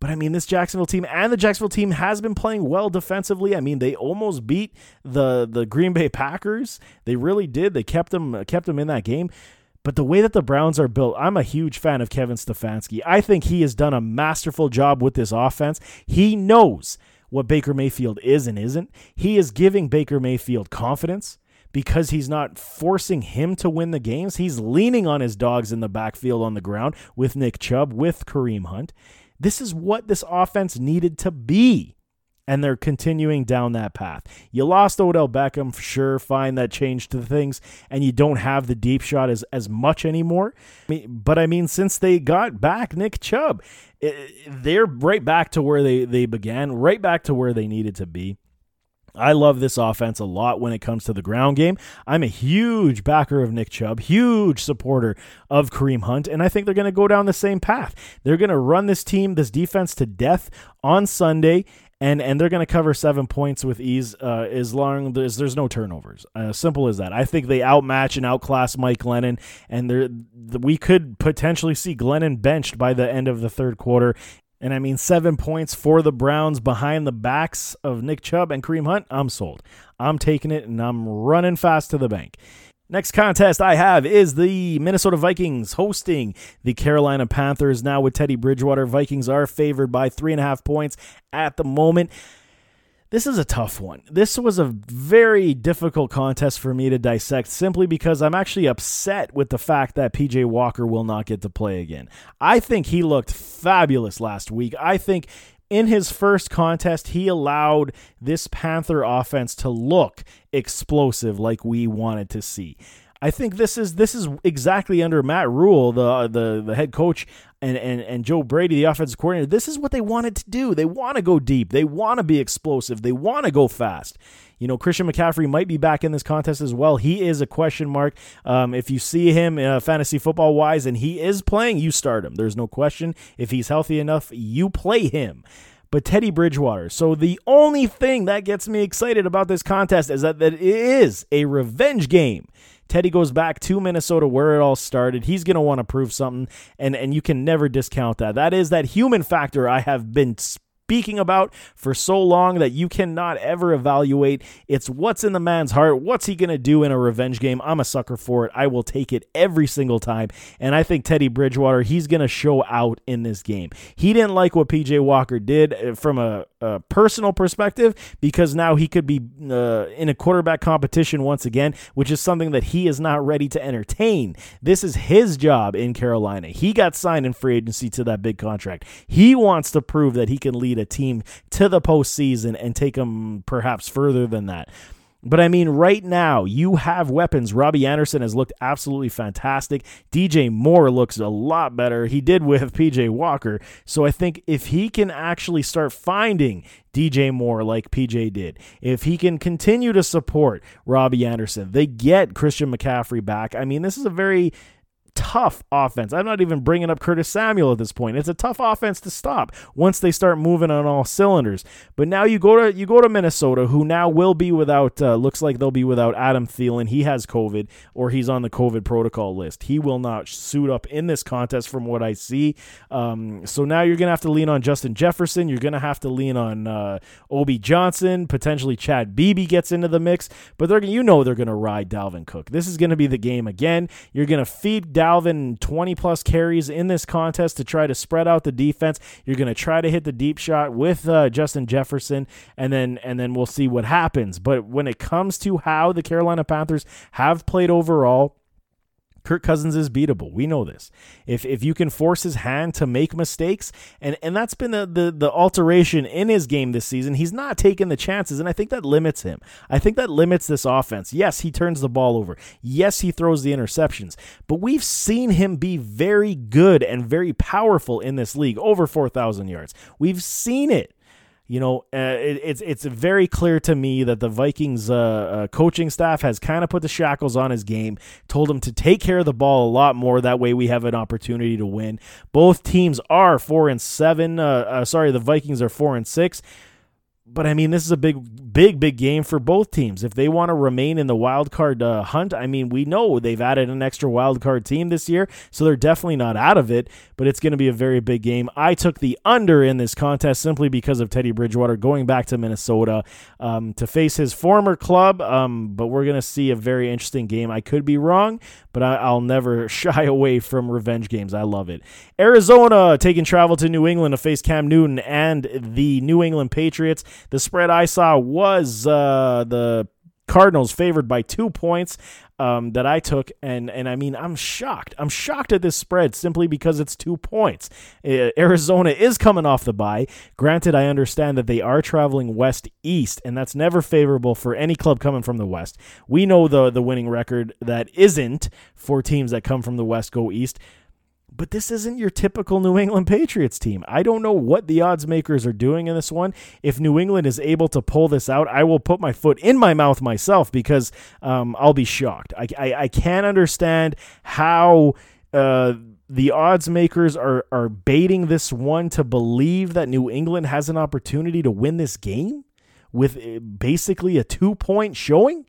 But I mean, this Jacksonville team and the Jacksonville team has been playing well defensively. I mean, they almost beat the the Green Bay Packers. They really did. They kept them kept them in that game. But the way that the Browns are built, I'm a huge fan of Kevin Stefanski. I think he has done a masterful job with this offense. He knows what Baker Mayfield is and isn't. He is giving Baker Mayfield confidence because he's not forcing him to win the games. He's leaning on his dogs in the backfield on the ground with Nick Chubb, with Kareem Hunt. This is what this offense needed to be. And they're continuing down that path. You lost Odell Beckham, sure, fine, that changed the things, and you don't have the deep shot as, as much anymore. But I mean, since they got back Nick Chubb, it, they're right back to where they, they began, right back to where they needed to be. I love this offense a lot when it comes to the ground game. I'm a huge backer of Nick Chubb, huge supporter of Kareem Hunt, and I think they're going to go down the same path. They're going to run this team, this defense to death on Sunday, and and they're going to cover seven points with ease uh, as long as there's no turnovers. Uh, simple as that. I think they outmatch and outclass Mike Glennon, and we could potentially see Glennon benched by the end of the third quarter And I mean, seven points for the Browns behind the backs of Nick Chubb and Kareem Hunt. I'm sold. I'm taking it and I'm running fast to the bank. Next contest I have is the Minnesota Vikings hosting the Carolina Panthers. Now with Teddy Bridgewater, Vikings are favored by three and a half points at the moment. This is a tough one. This was a very difficult contest for me to dissect simply because I'm actually upset with the fact that PJ Walker will not get to play again. I think he looked fabulous last week. I think in his first contest, he allowed this Panther offense to look explosive like we wanted to see. I think this is this is exactly under Matt Rhule, the the the head coach, and and and Joe Brady, the offensive coordinator. This is what they wanted to do. They want to go deep. They want to be explosive. They want to go fast. You know, Christian McCaffrey might be back in this contest as well. He is a question mark. Um, if you see him uh, fantasy football wise and he is playing, you start him. There's no question. If he's healthy enough, you play him but Teddy Bridgewater. So the only thing that gets me excited about this contest is that, that it is a revenge game. Teddy goes back to Minnesota where it all started. He's going to want to prove something, and, and you can never discount that. That is that human factor I have been speaking about for so long that you cannot ever evaluate. It's what's in the man's heart. What's he going to do in a revenge game? I'm a sucker for it. I will take it every single time. And I think Teddy Bridgewater, he's going to show out in this game. He didn't like what PJ Walker did uh, from a, a personal perspective because now he could be uh, in a quarterback competition once again, which is something that he is not ready to entertain. This is his job in Carolina. He got signed in free agency to that big contract. He wants to prove that he can lead a team to the postseason and take them perhaps further than that. But I mean, right now, you have weapons. Robbie Anderson has looked absolutely fantastic. DJ Moore looks a lot better. He did with PJ Walker. So I think if he can actually start finding DJ Moore like PJ did, if he can continue to support Robbie Anderson, they get Christian McCaffrey back. I mean, this is a very tough offense. I'm not even bringing up Curtis Samuel at this point. It's a tough offense to stop once they start moving on all cylinders. But now you go to you go to Minnesota, who now will be without. Uh, looks like they'll be without Adam Thielen. He has COVID, or he's on the COVID protocol list. He will not suit up in this contest, from what I see. Um, so now you're gonna have to lean on Justin Jefferson. You're gonna have to lean on uh, Obi Johnson. Potentially Chad Beebe gets into the mix, but they're you know they're gonna ride Dalvin Cook. This is gonna be the game again. You're gonna feed. Dalvin 20 plus carries in this contest to try to spread out the defense. You're going to try to hit the deep shot with uh, Justin Jefferson, and then and then we'll see what happens. But when it comes to how the Carolina Panthers have played overall, Kirk Cousins is beatable. We know this. If if you can force his hand to make mistakes, and and that's been the, the the alteration in his game this season. He's not taking the chances, and I think that limits him. I think that limits this offense. Yes, he turns the ball over. Yes, he throws the interceptions. But we've seen him be very good and very powerful in this league, over four thousand yards. We've seen it. You know, uh, it, it's it's very clear to me that the Vikings uh, uh, coaching staff has kind of put the shackles on his game, told him to take care of the ball a lot more. That way, we have an opportunity to win. Both teams are four and seven. Uh, uh, sorry, the Vikings are four and six but I mean, this is a big, big, big game for both teams. If they want to remain in the wild card uh, hunt, I mean, we know they've added an extra wild card team this year, so they're definitely not out of it. But it's going to be a very big game. I took the under in this contest simply because of Teddy Bridgewater going back to Minnesota um, to face his former club. Um, but we're going to see a very interesting game. I could be wrong, but I, will never shy away from revenge games. I love it. Arizona taking travel to New England to face Cam Newton and the New England Patriots. The spread I saw was uh, the Cardinals favored by two points um, that I took, and and I mean I'm shocked. I'm shocked at this spread simply because it's two points. Uh, Arizona is coming off the bye. Granted, I understand that they are traveling west east, and that's never favorable for any club coming from the west. We know the the winning record that isn't for teams that come from the west go east. But this isn't your typical New England Patriots team. I don't know what the odds makers are doing in this one. If New England is able to pull this out, I will put my foot in my mouth myself because um, I'll be shocked. I, I, I can't understand how. Uh, the odds makers are are baiting this one to believe that New England has an opportunity to win this game with uh, basically a two point showing.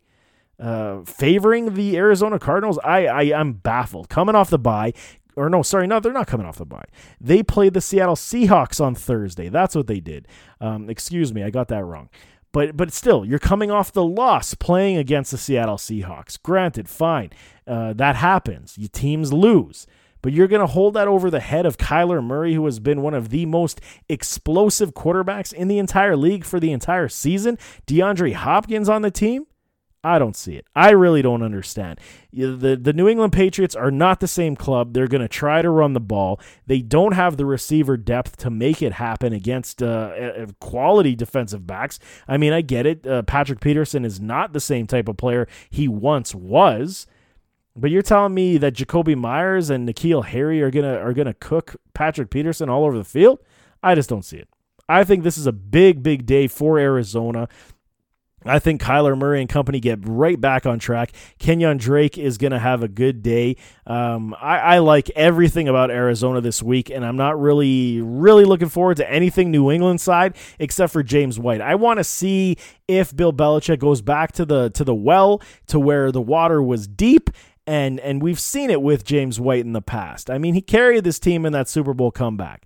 Uh, favoring the Arizona Cardinals, I, I I'm baffled. Coming off the bye, or no, sorry, no, they're not coming off the bye. They played the Seattle Seahawks on Thursday. That's what they did. Um, excuse me, I got that wrong. But but still, you're coming off the loss playing against the Seattle Seahawks. Granted, fine, uh, that happens. You teams lose. But you're going to hold that over the head of Kyler Murray, who has been one of the most explosive quarterbacks in the entire league for the entire season. DeAndre Hopkins on the team? I don't see it. I really don't understand. The the New England Patriots are not the same club. They're going to try to run the ball. They don't have the receiver depth to make it happen against uh, quality defensive backs. I mean, I get it. Uh, Patrick Peterson is not the same type of player he once was. But you're telling me that Jakobi Meyers and N'Keal Harry are gonna are gonna cook Patrick Peterson all over the field? I just don't see it. I think this is a big, big day for Arizona. I think Kyler Murray and company get right back on track. Kenyan Drake is going to have a good day. Um, I, I, like everything about Arizona this week, and I'm not really, really looking forward to anything New England side except for James White. I want to see if Bill Belichick goes back to the to the well to where the water was deep and and we've seen it with James White in the past. I mean, he carried this team in that Super Bowl comeback.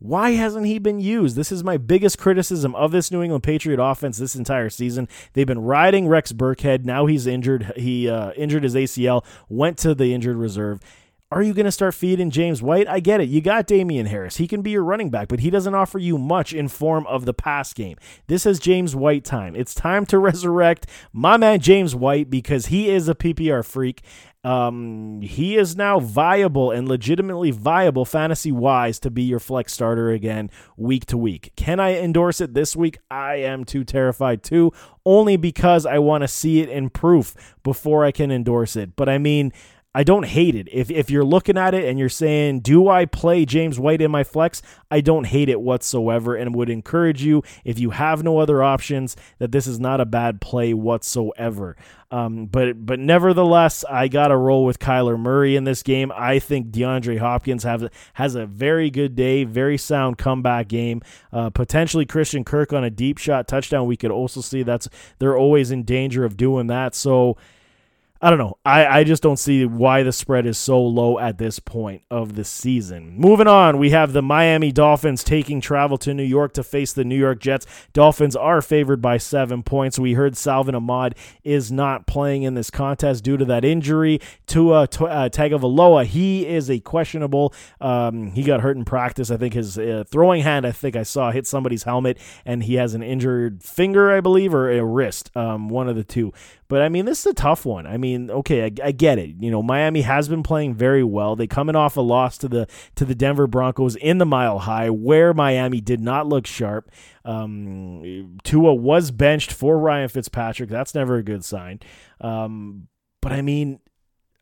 Why hasn't he been used? This is my biggest criticism of this New England Patriot offense this entire season. They've been riding Rex Burkhead. Now he's injured. He uh, injured his ACL, went to the injured reserve. Are you going to start feeding James White? I get it. You got Damien Harris. He can be your running back, but he doesn't offer you much in form of the pass game. This is James White time. It's time to resurrect my man James White because he is a PPR freak um, he is now viable and legitimately viable fantasy wise to be your flex starter again week to week. Can I endorse it this week? I am too terrified to, only because I want to see it in proof before I can endorse it. But I mean, I don't hate it. If if you're looking at it and you're saying, "Do I play James White in my flex?" I don't hate it whatsoever and would encourage you if you have no other options that this is not a bad play whatsoever. Um, but but nevertheless, I got to roll with Kyler Murray in this game. I think DeAndre Hopkins have has a very good day, very sound comeback game. Uh, potentially Christian Kirk on a deep shot touchdown. We could also see that's they're always in danger of doing that. So I don't know. I, I just don't see why the spread is so low at this point of the season. Moving on, we have the Miami Dolphins taking travel to New York to face the New York Jets. Dolphins are favored by seven points. We heard Salvon Ahmed is not playing in this contest due to that injury. Tua uh, Tagovailoa, he is a questionable. Um, he got hurt in practice. I think his uh, throwing hand, I think I saw, hit somebody's helmet, and he has an injured finger, I believe, or a wrist, um, one of the two. But I mean, this is a tough one. I mean, okay, I, I, get it. You know, Miami has been playing very well. They coming off a loss to the to the Denver Broncos in the Mile High, where Miami did not look sharp. Um, Tua was benched for Ryan Fitzpatrick. That's never a good sign. Um, but I mean,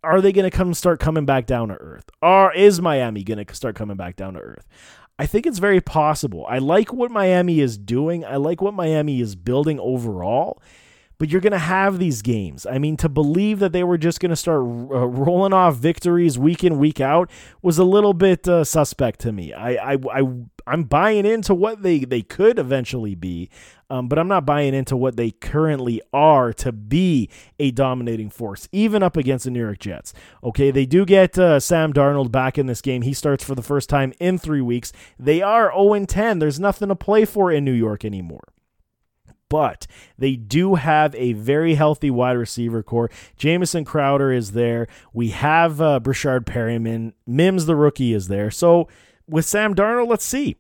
are they going to come start coming back down to earth? Or is Miami going to start coming back down to earth? I think it's very possible. I like what Miami is doing. I like what Miami is building overall but you're going to have these games. I mean, to believe that they were just going to start uh, rolling off victories week in week out was a little bit uh, suspect to me. I, I, I, I'm buying into what they, they could eventually be, um, but I'm not buying into what they currently are to be a dominating force, even up against the New York Jets. Okay, they do get uh, Sam Darnold back in this game. He starts for the first time in three weeks. They are 0 10. There's nothing to play for in New York anymore but they do have a very healthy wide receiver corps. Jamison Crowder is there. We have uh, Breshad Perriman. Mims, the rookie, is there. So with Sam Darnold, let's see.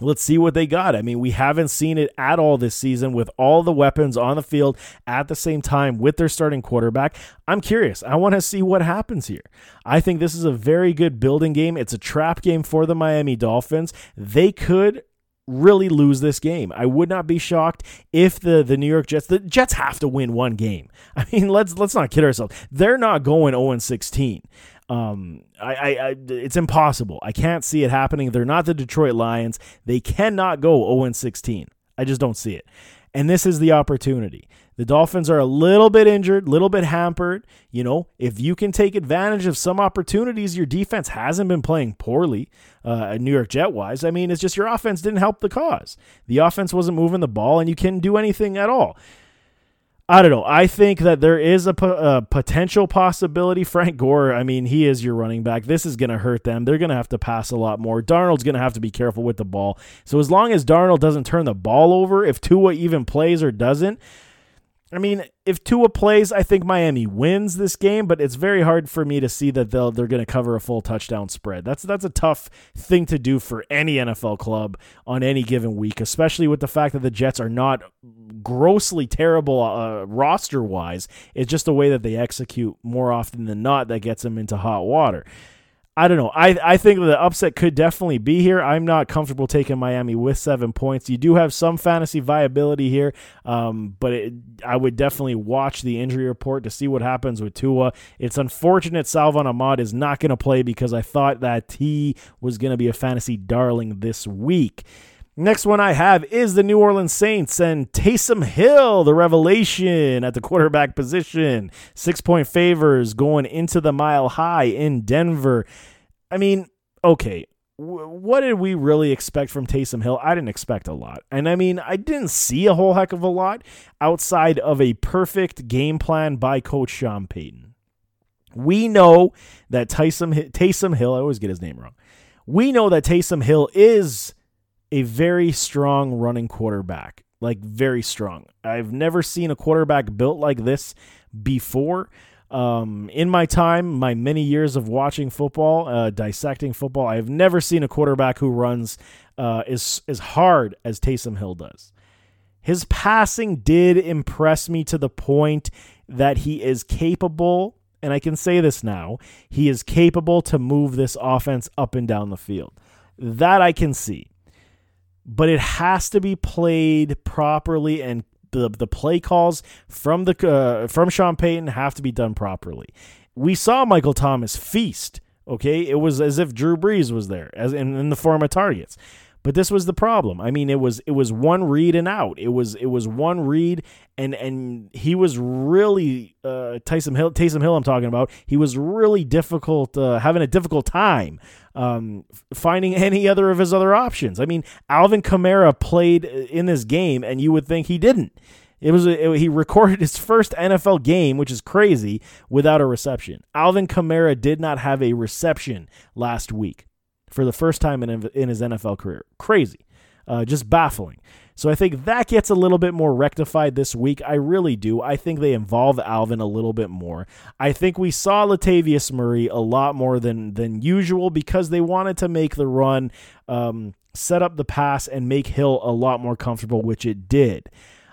Let's see what they got. I mean, we haven't seen it at all this season with all the weapons on the field at the same time with their starting quarterback. I'm curious. I want to see what happens here. I think this is a very good building game. It's a trap game for the Miami Dolphins. They could really lose this game. I would not be shocked if the the New York Jets the Jets have to win one game. I mean, let's let's not kid ourselves. They're not going 0 16. Um, I, I, I, it's impossible. I can't see it happening. They're not the Detroit Lions. They cannot go 0 16. I just don't see it. And this is the opportunity. The Dolphins are a little bit injured, a little bit hampered. You know, if you can take advantage of some opportunities, your defense hasn't been playing poorly, uh, New York Jet wise. I mean, it's just your offense didn't help the cause. The offense wasn't moving the ball, and you couldn't do anything at all. I don't know. I think that there is a, a, potential possibility. Frank Gore, I mean, he is your running back. This is going to hurt them. They're going to have to pass a lot more. Darnold's going to have to be careful with the ball. So as long as Darnold doesn't turn the ball over, if Tua even plays or doesn't, I mean, if Tua plays, I think Miami wins this game, but it's very hard for me to see that they'll they're going to cover a full touchdown spread. That's that's a tough thing to do for any NFL club on any given week, especially with the fact that the Jets are not grossly terrible uh, roster wise. It's just the way that they execute more often than not that gets them into hot water. I don't know. I, I think the upset could definitely be here. I'm not comfortable taking Miami with seven points. You do have some fantasy viability here, um, but it, I would definitely watch the injury report to see what happens with Tua. It's unfortunate Salvon Ahmed is not going to play because I thought that he was going to be a fantasy darling this week. Next one I have is the New Orleans Saints and Taysom Hill, the revelation at the quarterback position. Six point favors going into the mile high in Denver. I mean, okay, what did we really expect from Taysom Hill? I didn't expect a lot. And I mean, I didn't see a whole heck of a lot outside of a perfect game plan by Coach Sean Payton. We know that Taysom, Taysom Hill, I always get his name wrong. We know that Taysom Hill is a very strong running quarterback. Like, very strong. I've never seen a quarterback built like this before. Um, in my time, my many years of watching football, uh, dissecting football, I have never seen a quarterback who runs uh, as, as hard as Taysom Hill does. His passing did impress me to the point that he is capable, and I can say this now, he is capable to move this offense up and down the field. That I can see but it has to be played properly and the the play calls from the uh, from Sean Payton have to be done properly. We saw Michael Thomas feast. Okay, it was as if Drew Brees was there, as in, in the form of targets. But this was the problem. I mean, it was it was one read and out. It was it was one read, and and he was really uh, Hill. Taysom Hill, I'm talking about. He was really difficult, uh, having a difficult time um, finding any other of his other options. I mean, Alvin Kamara played in this game, and you would think he didn't. It was it, he recorded his first NFL game, which is crazy, without a reception. Alvin Kamara did not have a reception last week for the first time in, in his NFL career. Crazy. Uh, just baffling. So I think that gets a little bit more rectified this week. I really do. I think they involve Alvin a little bit more. I think we saw Latavius Murray a lot more than than usual because they wanted to make the run, um, set up the pass, and make Hill a lot more comfortable, which it did.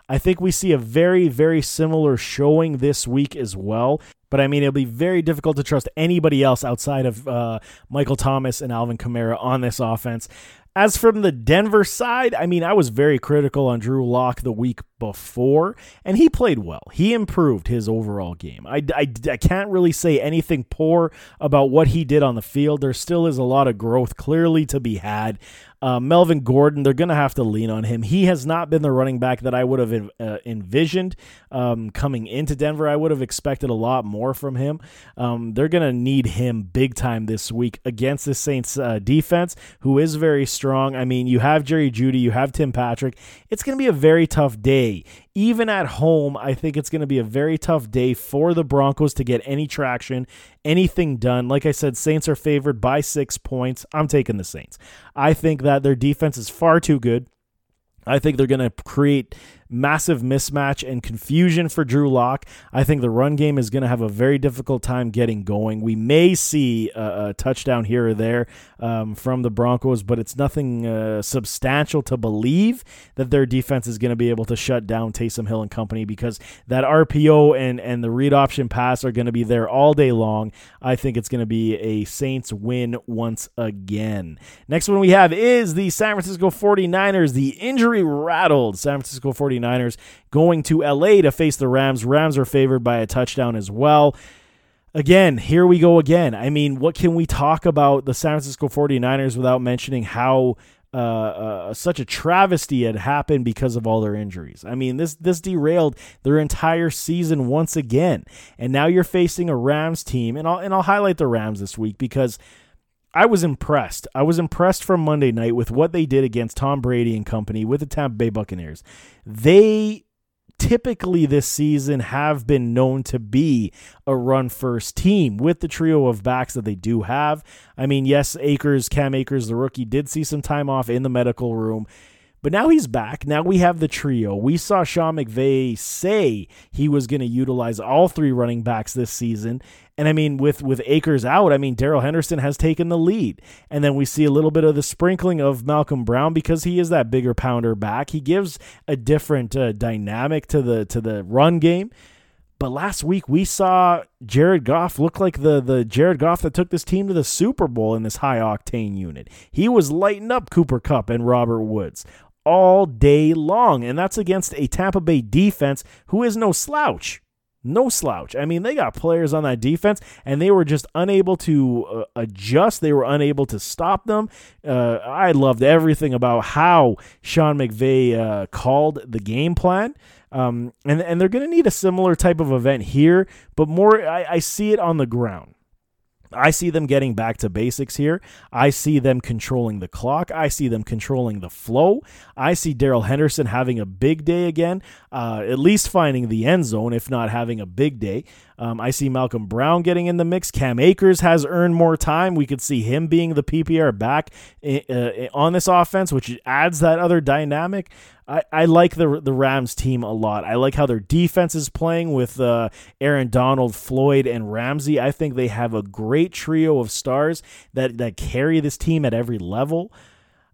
I think we see a very, very similar showing this week as well. But I mean, it'll be very difficult to trust anybody else outside of uh, Michael Thomas and Alvin Kamara on this offense. As from the Denver side, I mean, I was very critical on Drew Lock the week before, and he played well. He improved his overall game. I, I, I can't really say anything poor about what he did on the field. There still is a lot of growth clearly to be had. Uh, Melvin Gordon, they're going to have to lean on him. He has not been the running back that I would have uh, envisioned um, coming into Denver. I would have expected a lot more from him. Um, they're going to need him big time this week against the Saints uh, defense, who is very strong. I mean, you have Jerry Jeudy, you have Tim Patrick. It's going to be a very tough day even at home, I think it's going to be a very tough day for the Broncos to get any traction, anything done. Like I said, Saints are favored by six points. I'm taking the Saints. I think that their defense is far too good. I think they're going to create massive mismatch and confusion for Drew Lock. I think the run game is going to have a very difficult time getting going. We may see a, a touchdown here or there um, from the Broncos, but it's nothing uh, substantial to believe that their defense is going to be able to shut down Taysom Hill and company because that RPO and, and the read option pass are going to be there all day long. I think it's going to be a Saints win once again. Next one we have is the San Francisco 49ers, the injury rattled San Francisco 49ers 49ers going to LA to face the Rams. Rams are favored by a touchdown as well. Again, here we go again. I mean, what can we talk about the San Francisco 49ers without mentioning how uh, uh, such a travesty had happened because of all their injuries. I mean, this this derailed their entire season once again, and now you're facing a Rams team, and I'll and I'll highlight the Rams this week because I was impressed. I was impressed from Monday night with what they did against Tom Brady and company with the Tampa Bay Buccaneers. They typically this season have been known to be a run first team with the trio of backs that they do have. I mean, yes, Akers, Cam Akers, the rookie, did see some time off in the medical room. But now he's back. Now we have the trio. We saw Sean McVay say he was going to utilize all three running backs this season. And I mean, with with Akers out, I mean Darrell Henderson has taken the lead, and then we see a little bit of the sprinkling of Malcolm Brown because he is that bigger pounder back. He gives a different uh, dynamic to the to the run game. But last week we saw Jared Goff look like the the Jared Goff that took this team to the Super Bowl in this high octane unit. He was lighting up Cooper Kupp and Robert Woods all day long. And that's against a Tampa Bay defense who is no slouch. No slouch. I mean, they got players on that defense, and they were just unable to uh, adjust. They were unable to stop them. Uh, I loved everything about how Sean McVay uh, called the game plan. Um, and, and they're going to need a similar type of event here, but more, I, I see it on the ground. I see them getting back to basics here. I see them controlling the clock. I see them controlling the flow. I see Darrell Henderson having a big day again, uh, at least finding the end zone, if not having a big day. Um, I see Malcolm Brown getting in the mix. Cam Akers has earned more time. We could see him being the PPR back uh, on this offense, which adds that other dynamic. I, I like the the Rams team a lot. I like how their defense is playing with uh, Aaron Donald, Floyd, and Ramsey. I think they have a great trio of stars that that carry this team at every level.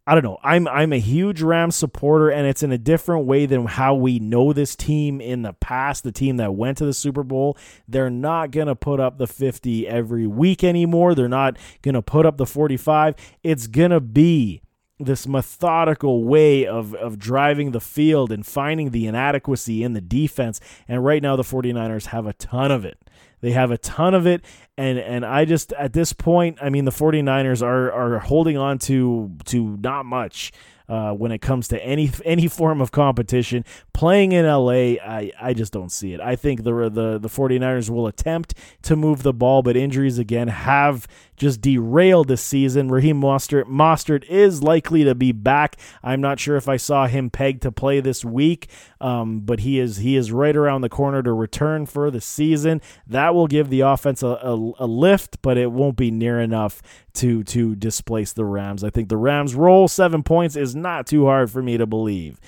I don't know. I'm I'm a huge Rams supporter, and it's in a different way than how we know this team in the past. The team that went to the Super Bowl, they're not gonna put up the 50 every week anymore. They're not gonna put up the 45. It's gonna be this methodical way of, of driving the field and finding the inadequacy in the defense. And right now, the 49ers have a ton of it. They have a ton of it. And, and I just, at this point, I mean, the 49ers are, are holding on to, to not much uh, when it comes to any any form of competition. Playing in LA, I, I just don't see it. I think the, the the 49ers will attempt to move the ball, but injuries again have just derailed this season. Raheem Mostert, Mostert is likely to be back. I'm not sure if I saw him pegged to play this week, um, but he is he is right around the corner to return for the season. That will give the offense a, a, a lift, but it won't be near enough to to displace the Rams. I think the Rams roll seven points is not too hard for me to believe.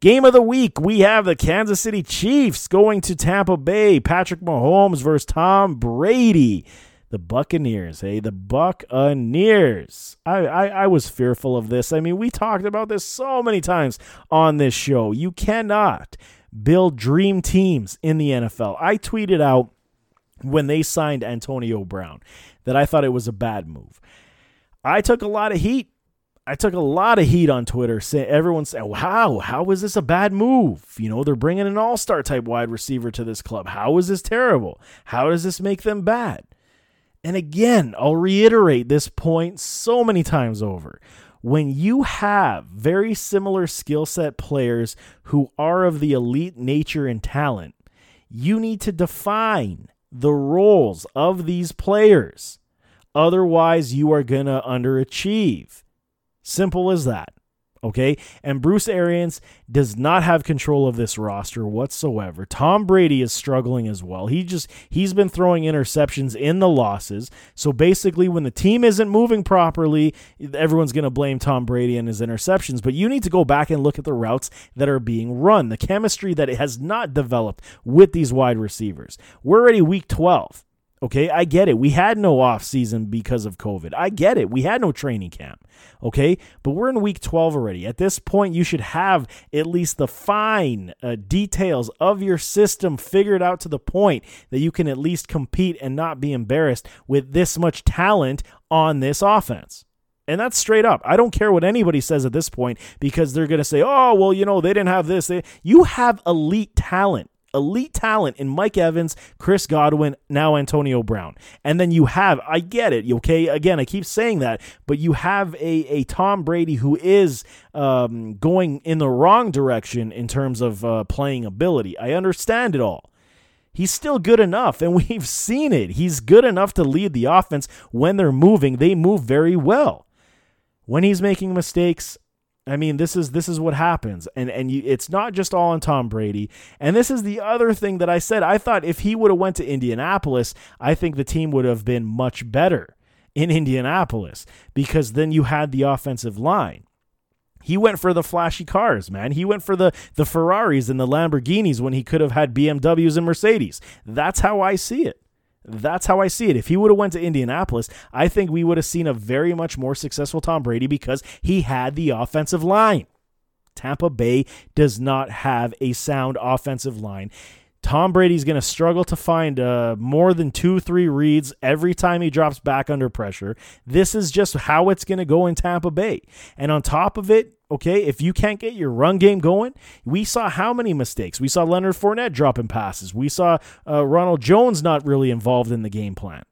Game of the week, we have the Kansas City Chiefs going to Tampa Bay. Patrick Mahomes versus Tom Brady. The Buccaneers, hey, the Buccaneers. I, I, I was fearful of this. I mean, we talked about this so many times on this show. You cannot build dream teams in the NFL. I tweeted out when they signed Antonio Brown that I thought it was a bad move. I took a lot of heat. I took a lot of heat on Twitter. Saying everyone said, "Wow, how is this a bad move? You know, they're bringing an all-star type wide receiver to this club. How is this terrible? How does this make them bad?" And again, I'll reiterate this point so many times over. When you have very similar skill set players who are of the elite nature and talent, you need to define the roles of these players. Otherwise, you are going to underachieve. Simple as that. Okay. And Bruce Arians does not have control of this roster whatsoever. Tom Brady is struggling as well. He just, he's been throwing interceptions in the losses. So basically, when the team isn't moving properly, everyone's going to blame Tom Brady and his interceptions. But you need to go back and look at the routes that are being run, the chemistry that it has not developed with these wide receivers. We're already week 12. Okay, I get it. We had no off season because of COVID. I get it. We had no training camp. Okay, but we're in week 12 already. At this point, you should have at least the fine uh, details of your system figured out to the point that you can at least compete and not be embarrassed with this much talent on this offense. And that's straight up. I don't care what anybody says at this point because they're going to say, oh, well, you know, they didn't have this. They, you have elite talent elite talent in Mike Evans, Chris Godwin, now Antonio Brown. And then you have, I get it, okay? Again, I keep saying that, but you have a, a Tom Brady who is um, going in the wrong direction in terms of uh, playing ability. I understand it all. He's still good enough, and we've seen it. He's good enough to lead the offense when they're moving. They move very well. When he's making mistakes, I mean, this is this is what happens, and and you, it's not just all on Tom Brady. And this is the other thing that I said. I thought if he would have went to Indianapolis, I think the team would have been much better in Indianapolis because then you had the offensive line. He went for the flashy cars, man. He went for the the Ferraris and the Lamborghinis when he could have had BMWs and Mercedes. That's how I see it. That's how I see it. If he would have went to Indianapolis, I think we would have seen a very much more successful Tom Brady because he had the offensive line. Tampa Bay does not have a sound offensive line. Tom Brady's going to struggle to find uh, more than two, three reads every time he drops back under pressure. This is just how it's going to go in Tampa Bay. And on top of it, okay, if you can't get your run game going, we saw how many mistakes. We saw Leonard Fournette dropping passes. We saw uh, Ronald Jones not really involved in the game plan.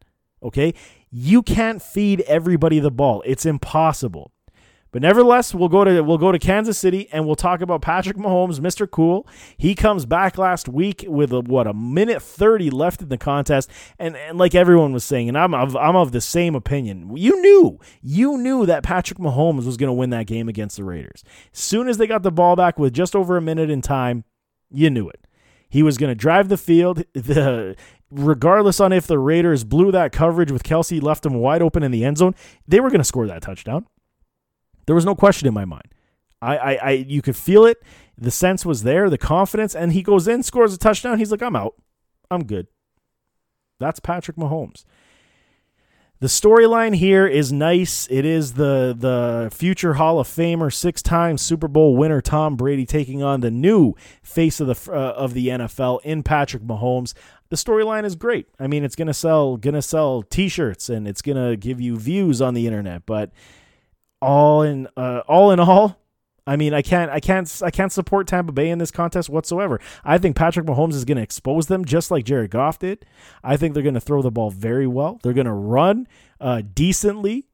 Okay, you can't feed everybody the ball. It's impossible. But nevertheless, we'll go to we'll go to Kansas City and we'll talk about Patrick Mahomes, Mr. Cool. He comes back last week with a, what a minute thirty left in the contest, and, and like everyone was saying, and I'm of, I'm of the same opinion. You knew you knew that Patrick Mahomes was going to win that game against the Raiders. As soon as they got the ball back with just over a minute in time, you knew it. He was going to drive the field. The regardless on if the Raiders blew that coverage with Kelce left him wide open in the end zone, they were going to score that touchdown. There was no question in my mind. I, I, I, you could feel it. The sense was there, the confidence, and he goes in, scores a touchdown. He's like, I'm out. I'm good. That's Patrick Mahomes. The storyline here is nice. It is the the future Hall of Famer, six-time Super Bowl winner Tom Brady taking on the new face of the uh, of the NFL in Patrick Mahomes. The storyline is great. I mean, it's gonna sell gonna sell T-shirts and it's gonna give you views on the internet, but all in uh, all in all, I mean, I can't, I can't, I can't support Tampa Bay in this contest whatsoever. I think Patrick Mahomes is going to expose them just like Jared Goff did. I think they're going to throw the ball very well. They're going to run uh, decently.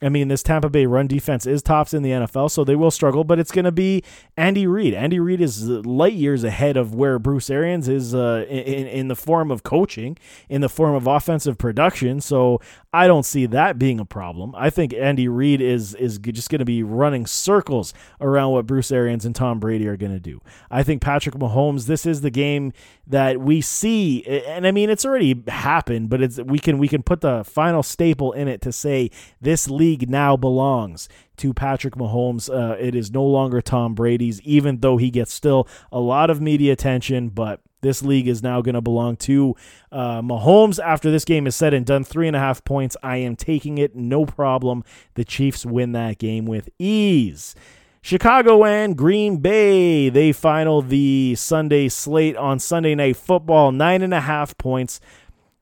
I mean, this Tampa Bay run defense is tops in the NFL, so they will struggle, but it's going to be Andy Reid. Andy Reid is light years ahead of where Bruce Arians is uh, in, in the form of coaching, in the form of offensive production. So I don't see that being a problem. I think Andy Reid is is just going to be running circles around what Bruce Arians and Tom Brady are going to do. I think Patrick Mahomes. This is the game that we see, and I mean it's already happened, but it's we can we can put the final staple in it to say this league now belongs to Patrick Mahomes. Uh, it is no longer Tom Brady's, even though he gets still a lot of media attention, but this league is now going to belong to uh, Mahomes after this game is said and done. Three and a half points. I am taking it. No problem. The Chiefs win that game with ease. Chicago and Green Bay, they final the Sunday slate on Sunday Night Football. Nine and a half points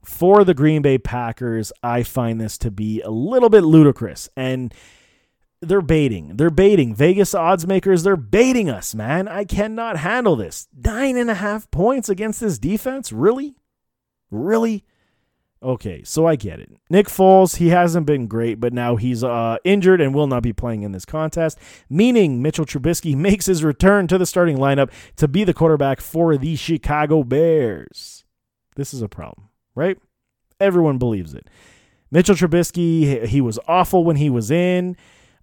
for the Green Bay Packers. I find this to be a little bit ludicrous. And they're baiting. They're baiting. Vegas odds makers, they're baiting us, man. I cannot handle this. Nine and a half points against this defense? Really? Really? Okay, so I get it. Nick Foles, he hasn't been great, but now he's uh, injured and will not be playing in this contest, meaning Mitchell Trubisky makes his return to the starting lineup to be the quarterback for the Chicago Bears. This is a problem, right? Everyone believes it. Mitchell Trubisky, he was awful when he was in.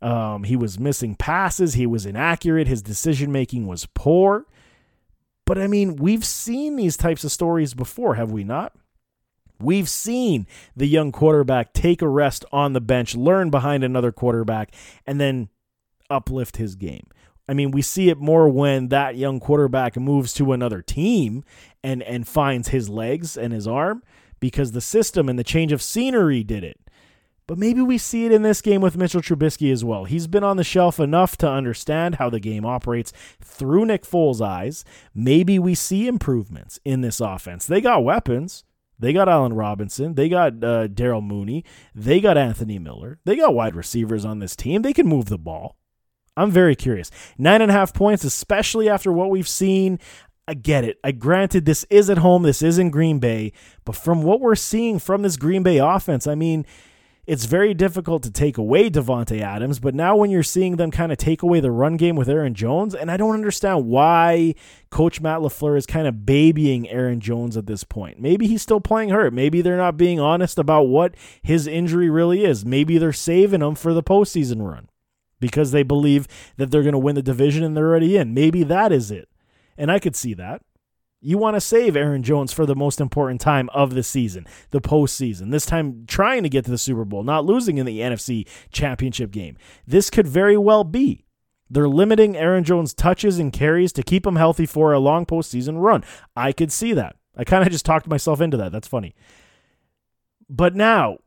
Um, he was missing passes. He was inaccurate. His decision making was poor. But I mean, we've seen these types of stories before, have we not? We've seen the young quarterback take a rest on the bench, learn behind another quarterback, and then uplift his game. I mean, we see it more when that young quarterback moves to another team and and finds his legs and his arm because the system and the change of scenery did it. But maybe we see it in this game with Mitchell Trubisky as well. He's been on the shelf enough to understand how the game operates through Nick Foles' eyes. Maybe we see improvements in this offense. They got weapons. They got Allen Robinson. They got uh, Darnell Mooney. They got Anthony Miller. They got wide receivers on this team. They can move the ball. I'm very curious. Nine and a half points, especially after what we've seen. I get it. I granted this is at home. This is in Green Bay. But from what we're seeing from this Green Bay offense, I mean, it's very difficult to take away Davante Adams, but now when you're seeing them kind of take away the run game with Aaron Jones, and I don't understand why Coach Matt LaFleur is kind of babying Aaron Jones at this point. Maybe he's still playing hurt. Maybe they're not being honest about what his injury really is. Maybe they're saving him for the postseason run. because they believe that they're going to win the division and they're already in. Maybe that is it. And I could see that. You want to save Aaron Jones for the most important time of the season, the postseason. This time, trying to get to the Super Bowl, not losing in the NFC Championship game. This could very well be. They're limiting Aaron Jones' touches and carries to keep him healthy for a long postseason run. I could see that. I kind of just talked myself into that. That's funny. But now,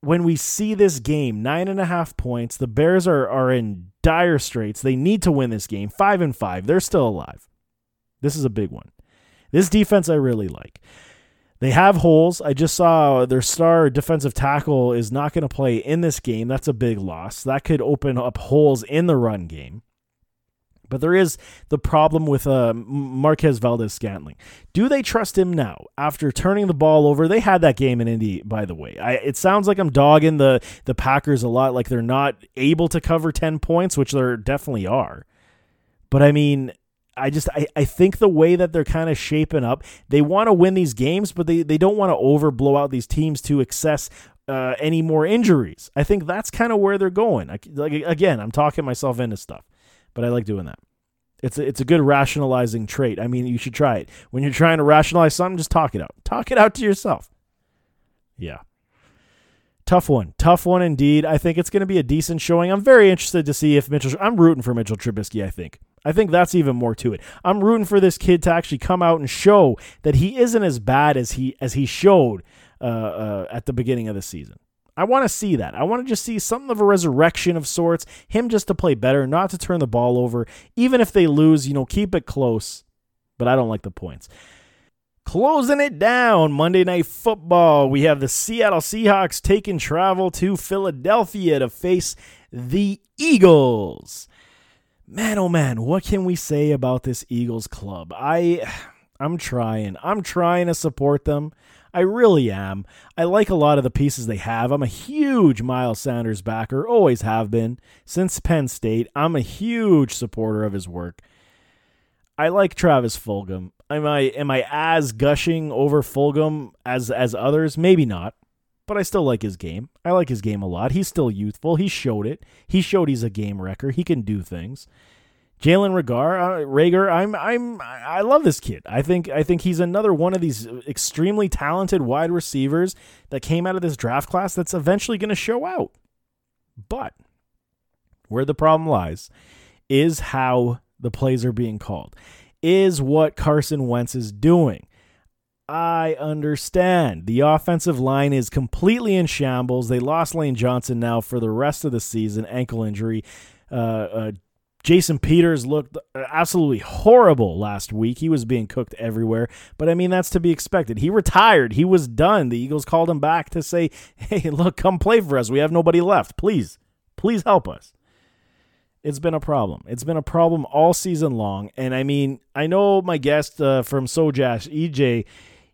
when we see this game, nine and a half points, the Bears are, are in dire straits. They need to win this game. Five and five. They're still alive. This is a big one. This defense I really like. They have holes. I just saw their star defensive tackle is not going to play in this game. That's a big loss. That could open up holes in the run game. But there is the problem with uh, Marquez Valdes-Scantling. Do they trust him now after turning the ball over? They had that game in Indy, by the way. I, it sounds like I'm dogging the the Packers a lot, like they're not able to cover ten points, which they definitely are. But I mean, I just I, I think the way that they're kind of shaping up, they want to win these games, but they, they don't want to over blow out these teams to excess uh, any more injuries. I think that's kind of where they're going. I, like again, I'm talking myself into stuff, but I like doing that. It's a, it's a good rationalizing trait. I mean, you should try it. When you're trying to rationalize something, just talk it out. Talk it out to yourself. Yeah. Tough one. Tough one indeed. I think it's going to be a decent showing. I'm very interested to see if Mitchell I'm rooting for Mitchell Trubisky, I think. I think that's even more to it. I'm rooting for this kid to actually come out and show that he isn't as bad as he as he showed uh, uh, at the beginning of the season. I want to see that. I want to just see something of a resurrection of sorts. Him just to play better, not to turn the ball over. Even if they lose, you know, keep it close. But I don't like the points. Closing it down, Monday Night Football. We have the Seattle Seahawks taking travel to Philadelphia to face the Eagles man oh man what can we say about this eagles club? I i'm trying. I'm trying to support them. I really am. I like a lot of the pieces they have. I'm a huge miles sanders backer always have been since penn state. I'm a huge supporter of his work. I like travis fulgham. Am i am i as gushing over fulgham as as others? Maybe not but I still like his game. I like his game a lot. He's still youthful. He showed it. He showed he's a game wrecker. He can do things. Jalen Reagor, uh, Reagor, I'm I'm I love this kid. I think I think he's another one of these extremely talented wide receivers that came out of this draft class that's eventually going to show out. But where the problem lies is how the plays are being called. Is what Carson Wentz is doing. I understand. The offensive line is completely in shambles. They lost Lane Johnson now for the rest of the season, ankle injury. Uh, uh, Jason Peters looked absolutely horrible last week. He was being cooked everywhere, but I mean, that's to be expected. He retired. He was done. The Eagles called him back to say, hey, look, come play for us. We have nobody left. Please, please help us. It's been a problem. It's been a problem all season long. And I mean, I know my guest uh, from Sojash, EJ,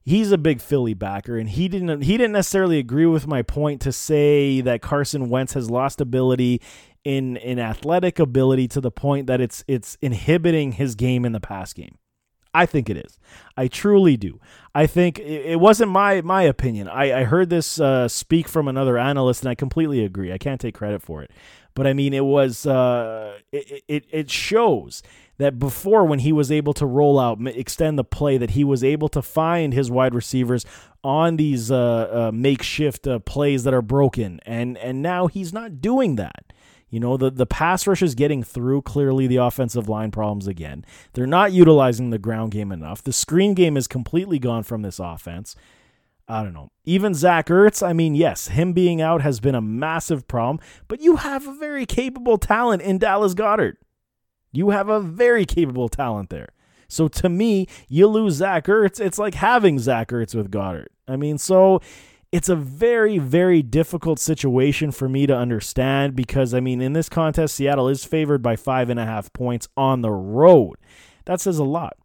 he's a big Philly backer, and he didn't he didn't necessarily agree with my point to say that Carson Wentz has lost ability in in athletic ability to the point that it's it's inhibiting his game in the pass game. I think it is. I truly do. I think it wasn't my my opinion. I, I heard this uh, speak from another analyst, and I completely agree. I can't take credit for it, but I mean, it was uh, it, it it shows that before when he was able to roll out, extend the play, that he was able to find his wide receivers on these uh, uh, makeshift uh, plays that are broken, and and now he's not doing that. You know, the, the pass rush is getting through clearly the offensive line problems again. They're not utilizing the ground game enough. The screen game is completely gone from this offense. I don't know. Even Zach Ertz, I mean, yes, him being out has been a massive problem, but you have a very capable talent in Dallas Goedert. You have a very capable talent there. So to me, you lose Zach Ertz, it's like having Zach Ertz with Goedert. I mean, so it's a very, very difficult situation for me to understand because, I mean, in this contest, Seattle is favored by five and a half points on the road. That says a lot.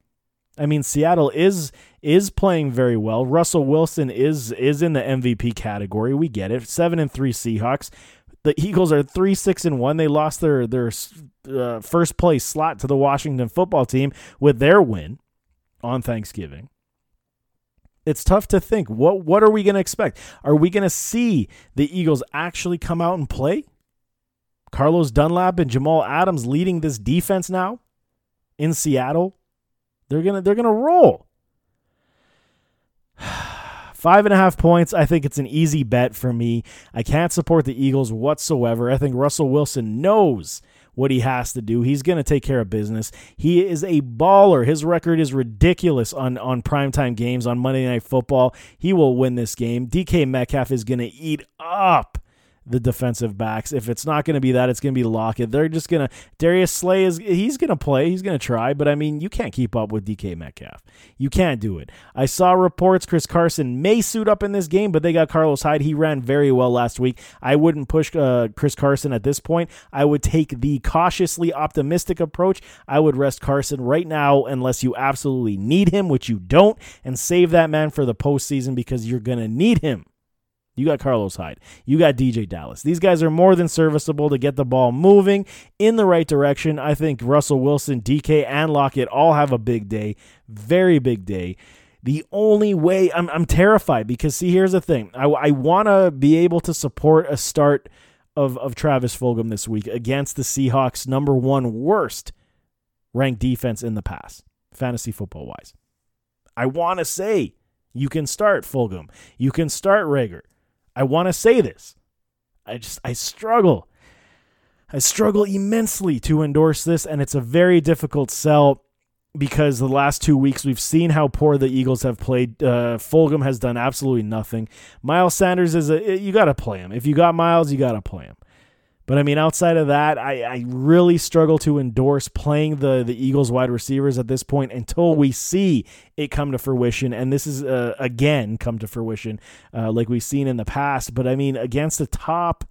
I mean, Seattle is is playing very well. Russell Wilson is is in the MVP category. We get it. Seven and three Seahawks the Eagles are three six and one. They lost their their uh, first place slot to the Washington football team with their win on Thanksgiving. It's tough to think what what are we going to expect? Are we going to see the Eagles actually come out and play? Carlos Dunlap and Jamal Adams leading this defense now in Seattle. They're gonna they're gonna roll. Five and a half points. I think it's an easy bet for me. I can't support the Eagles whatsoever. I think Russell Wilson knows what he has to do. He's going to take care of business. He is a baller. His record is ridiculous on, on primetime games, on Monday Night Football. He will win this game. DK Metcalf is going to eat up the defensive backs. If it's not going to be that, it's going to be Lockett. They're just going to Darius Slay is he's going to play. He's going to try, but I mean, you can't keep up with DK Metcalf. You can't do it. I saw reports Chris Carson may suit up in this game, but they got Carlos Hyde. He ran very well last week. I wouldn't push uh, Chris Carson at this point. I would take the cautiously optimistic approach. I would rest Carson right now unless you absolutely need him, which you don't, and save that man for the postseason because you're going to need him. You got Carlos Hyde. You got DeeJay Dallas. These guys are more than serviceable to get the ball moving in the right direction. I think Russell Wilson, DK, and Lockett all have a big day. Very big day. The only way I'm, I'm terrified because, see, here's the thing I, I want to be able to support a start of, of Travis Fulgham this week against the Seahawks' number one worst ranked defense in the past, fantasy football wise. I want to say you can start Fulgham, you can start Reagor. I want to say this. I just I struggle. I struggle immensely to endorse this, and it's a very difficult sell because the last two weeks we've seen how poor the Eagles have played. Uh, Fulgham has done absolutely nothing. Miles Sanders is a you got to play him. If you got Miles, you got to play him. But I mean, outside of that, I, I really struggle to endorse playing the, the Eagles wide receivers at this point until we see it come to fruition. And this is, uh, again, come to fruition uh, like we've seen in the past. But I mean, against a top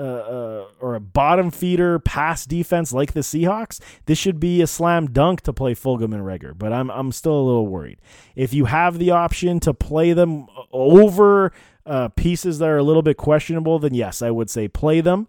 uh, uh, or a bottom feeder pass defense like the Seahawks, this should be a slam dunk to play Fulgham and Reagor. But I'm, I'm still a little worried. If you have the option to play them over uh, pieces that are a little bit questionable, then yes, I would say play them.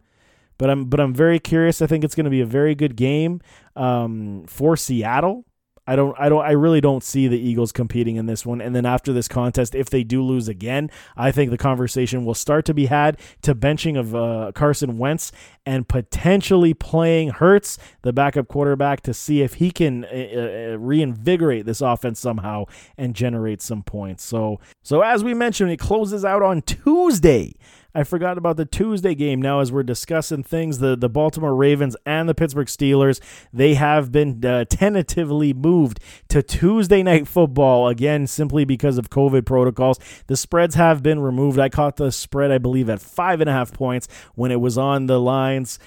But I'm but I'm very curious. I think it's going to be a very good game um, for Seattle. I don't I don't I really don't see the Eagles competing in this one. And then after this contest, if they do lose again, I think the conversation will start to be had to benching of uh, Carson Wentz and potentially playing Hurts, the backup quarterback, to see if he can uh, uh, reinvigorate this offense somehow and generate some points. So so as we mentioned, it closes out on Tuesday. I forgot about the Tuesday game now as we're discussing things. The, the Baltimore Ravens and the Pittsburgh Steelers, they have been uh, tentatively moved to Tuesday night football again, simply because of COVID protocols. The spreads have been removed. I caught the spread, I believe, at five and a half points when it was on the lines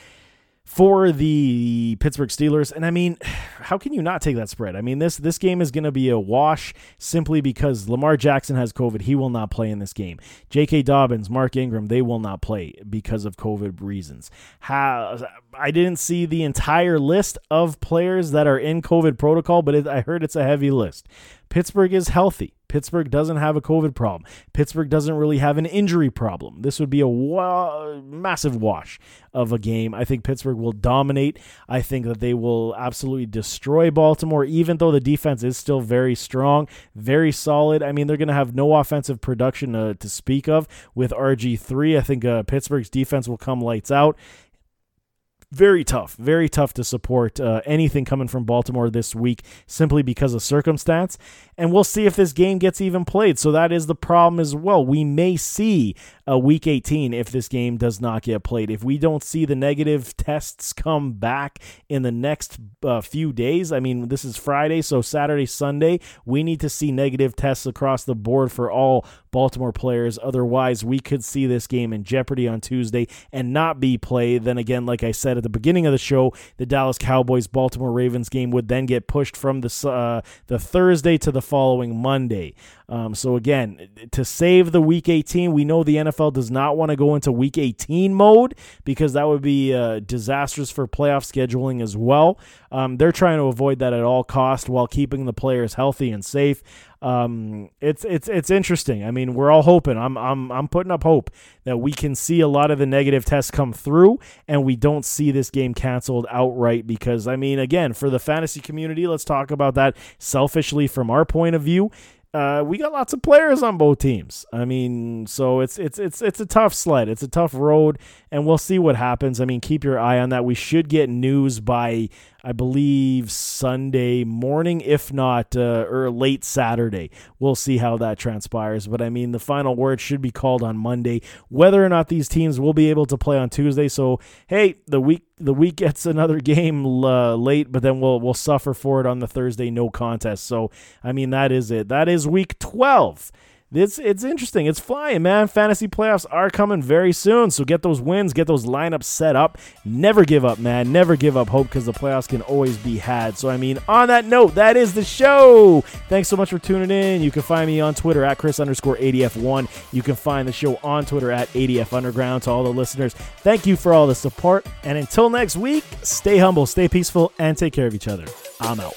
for the Pittsburgh Steelers. And I mean, how can you not take that spread? I mean, this this game is going to be a wash simply because Lamar Jackson has COVID. He will not play in this game. J.K. Dobbins, Mark Ingram, they will not play because of COVID reasons. How I didn't see the entire list of players that are in COVID protocol, but it, I heard it's a heavy list. Pittsburgh is healthy. Pittsburgh doesn't have a COVID problem. Pittsburgh doesn't really have an injury problem. This would be a wa- massive wash of a game. I think Pittsburgh will dominate. I think that they will absolutely destroy Baltimore, even though the defense is still very strong, very solid. I mean, they're going to have no offensive production uh, to speak of with RG3. I think uh, Pittsburgh's defense will come lights out very tough, very tough to support uh, anything coming from Baltimore this week simply because of circumstance. And we'll see if this game gets even played. So that is the problem as well. We may see a week 18 if this game does not get played. If we don't see the negative tests come back in the next uh, few days, I mean, this is Friday, so Saturday, Sunday, we need to see negative tests across the board for all Baltimore players. Otherwise, we could see this game in jeopardy on Tuesday and not be played. Then again, like I said at the beginning of the show, the Dallas Cowboys Baltimore Ravens game would then get pushed from the uh, the Thursday to the following Monday. Um, so again, to save the Week 18, we know the NFL does not want to go into Week 18 mode because that would be uh, disastrous for playoff scheduling as well. Um, they're trying to avoid that at all cost while keeping the players healthy and safe. Um, it's it's it's interesting. I mean, we're all hoping. I'm I'm I'm putting up hope that we can see a lot of the negative tests come through, and we don't see this game canceled outright. Because I mean, again, for the fantasy community, let's talk about that selfishly from our point of view uh, we got lots of players on both teams. I mean, so it's it's it's it's a tough sled. It's a tough road, and we'll see what happens. I mean, keep your eye on that. We should get news by I believe Sunday morning, if not uh, or late Saturday. We'll see how that transpires. But I mean, the final word should be called on Monday, whether or not these teams will be able to play on Tuesday. So hey, the week the week gets another game uh, late, but then we'll we'll suffer for it on the Thursday no contest. So I mean, that is it. That is week twelve. It's it's interesting. It's flying, man. Fantasy playoffs are coming very soon. So get those wins, get those lineups set up. Never give up, man. Never give up hope because the playoffs can always be had. So I mean, on that note, that is the show. Thanks so much for tuning in. You can find me on Twitter at Chris underscore ADF1. You can find the show on Twitter at ADF Underground. To all the listeners, thank you for all the support. And until next week, stay humble, stay peaceful, and take care of each other. I'm out.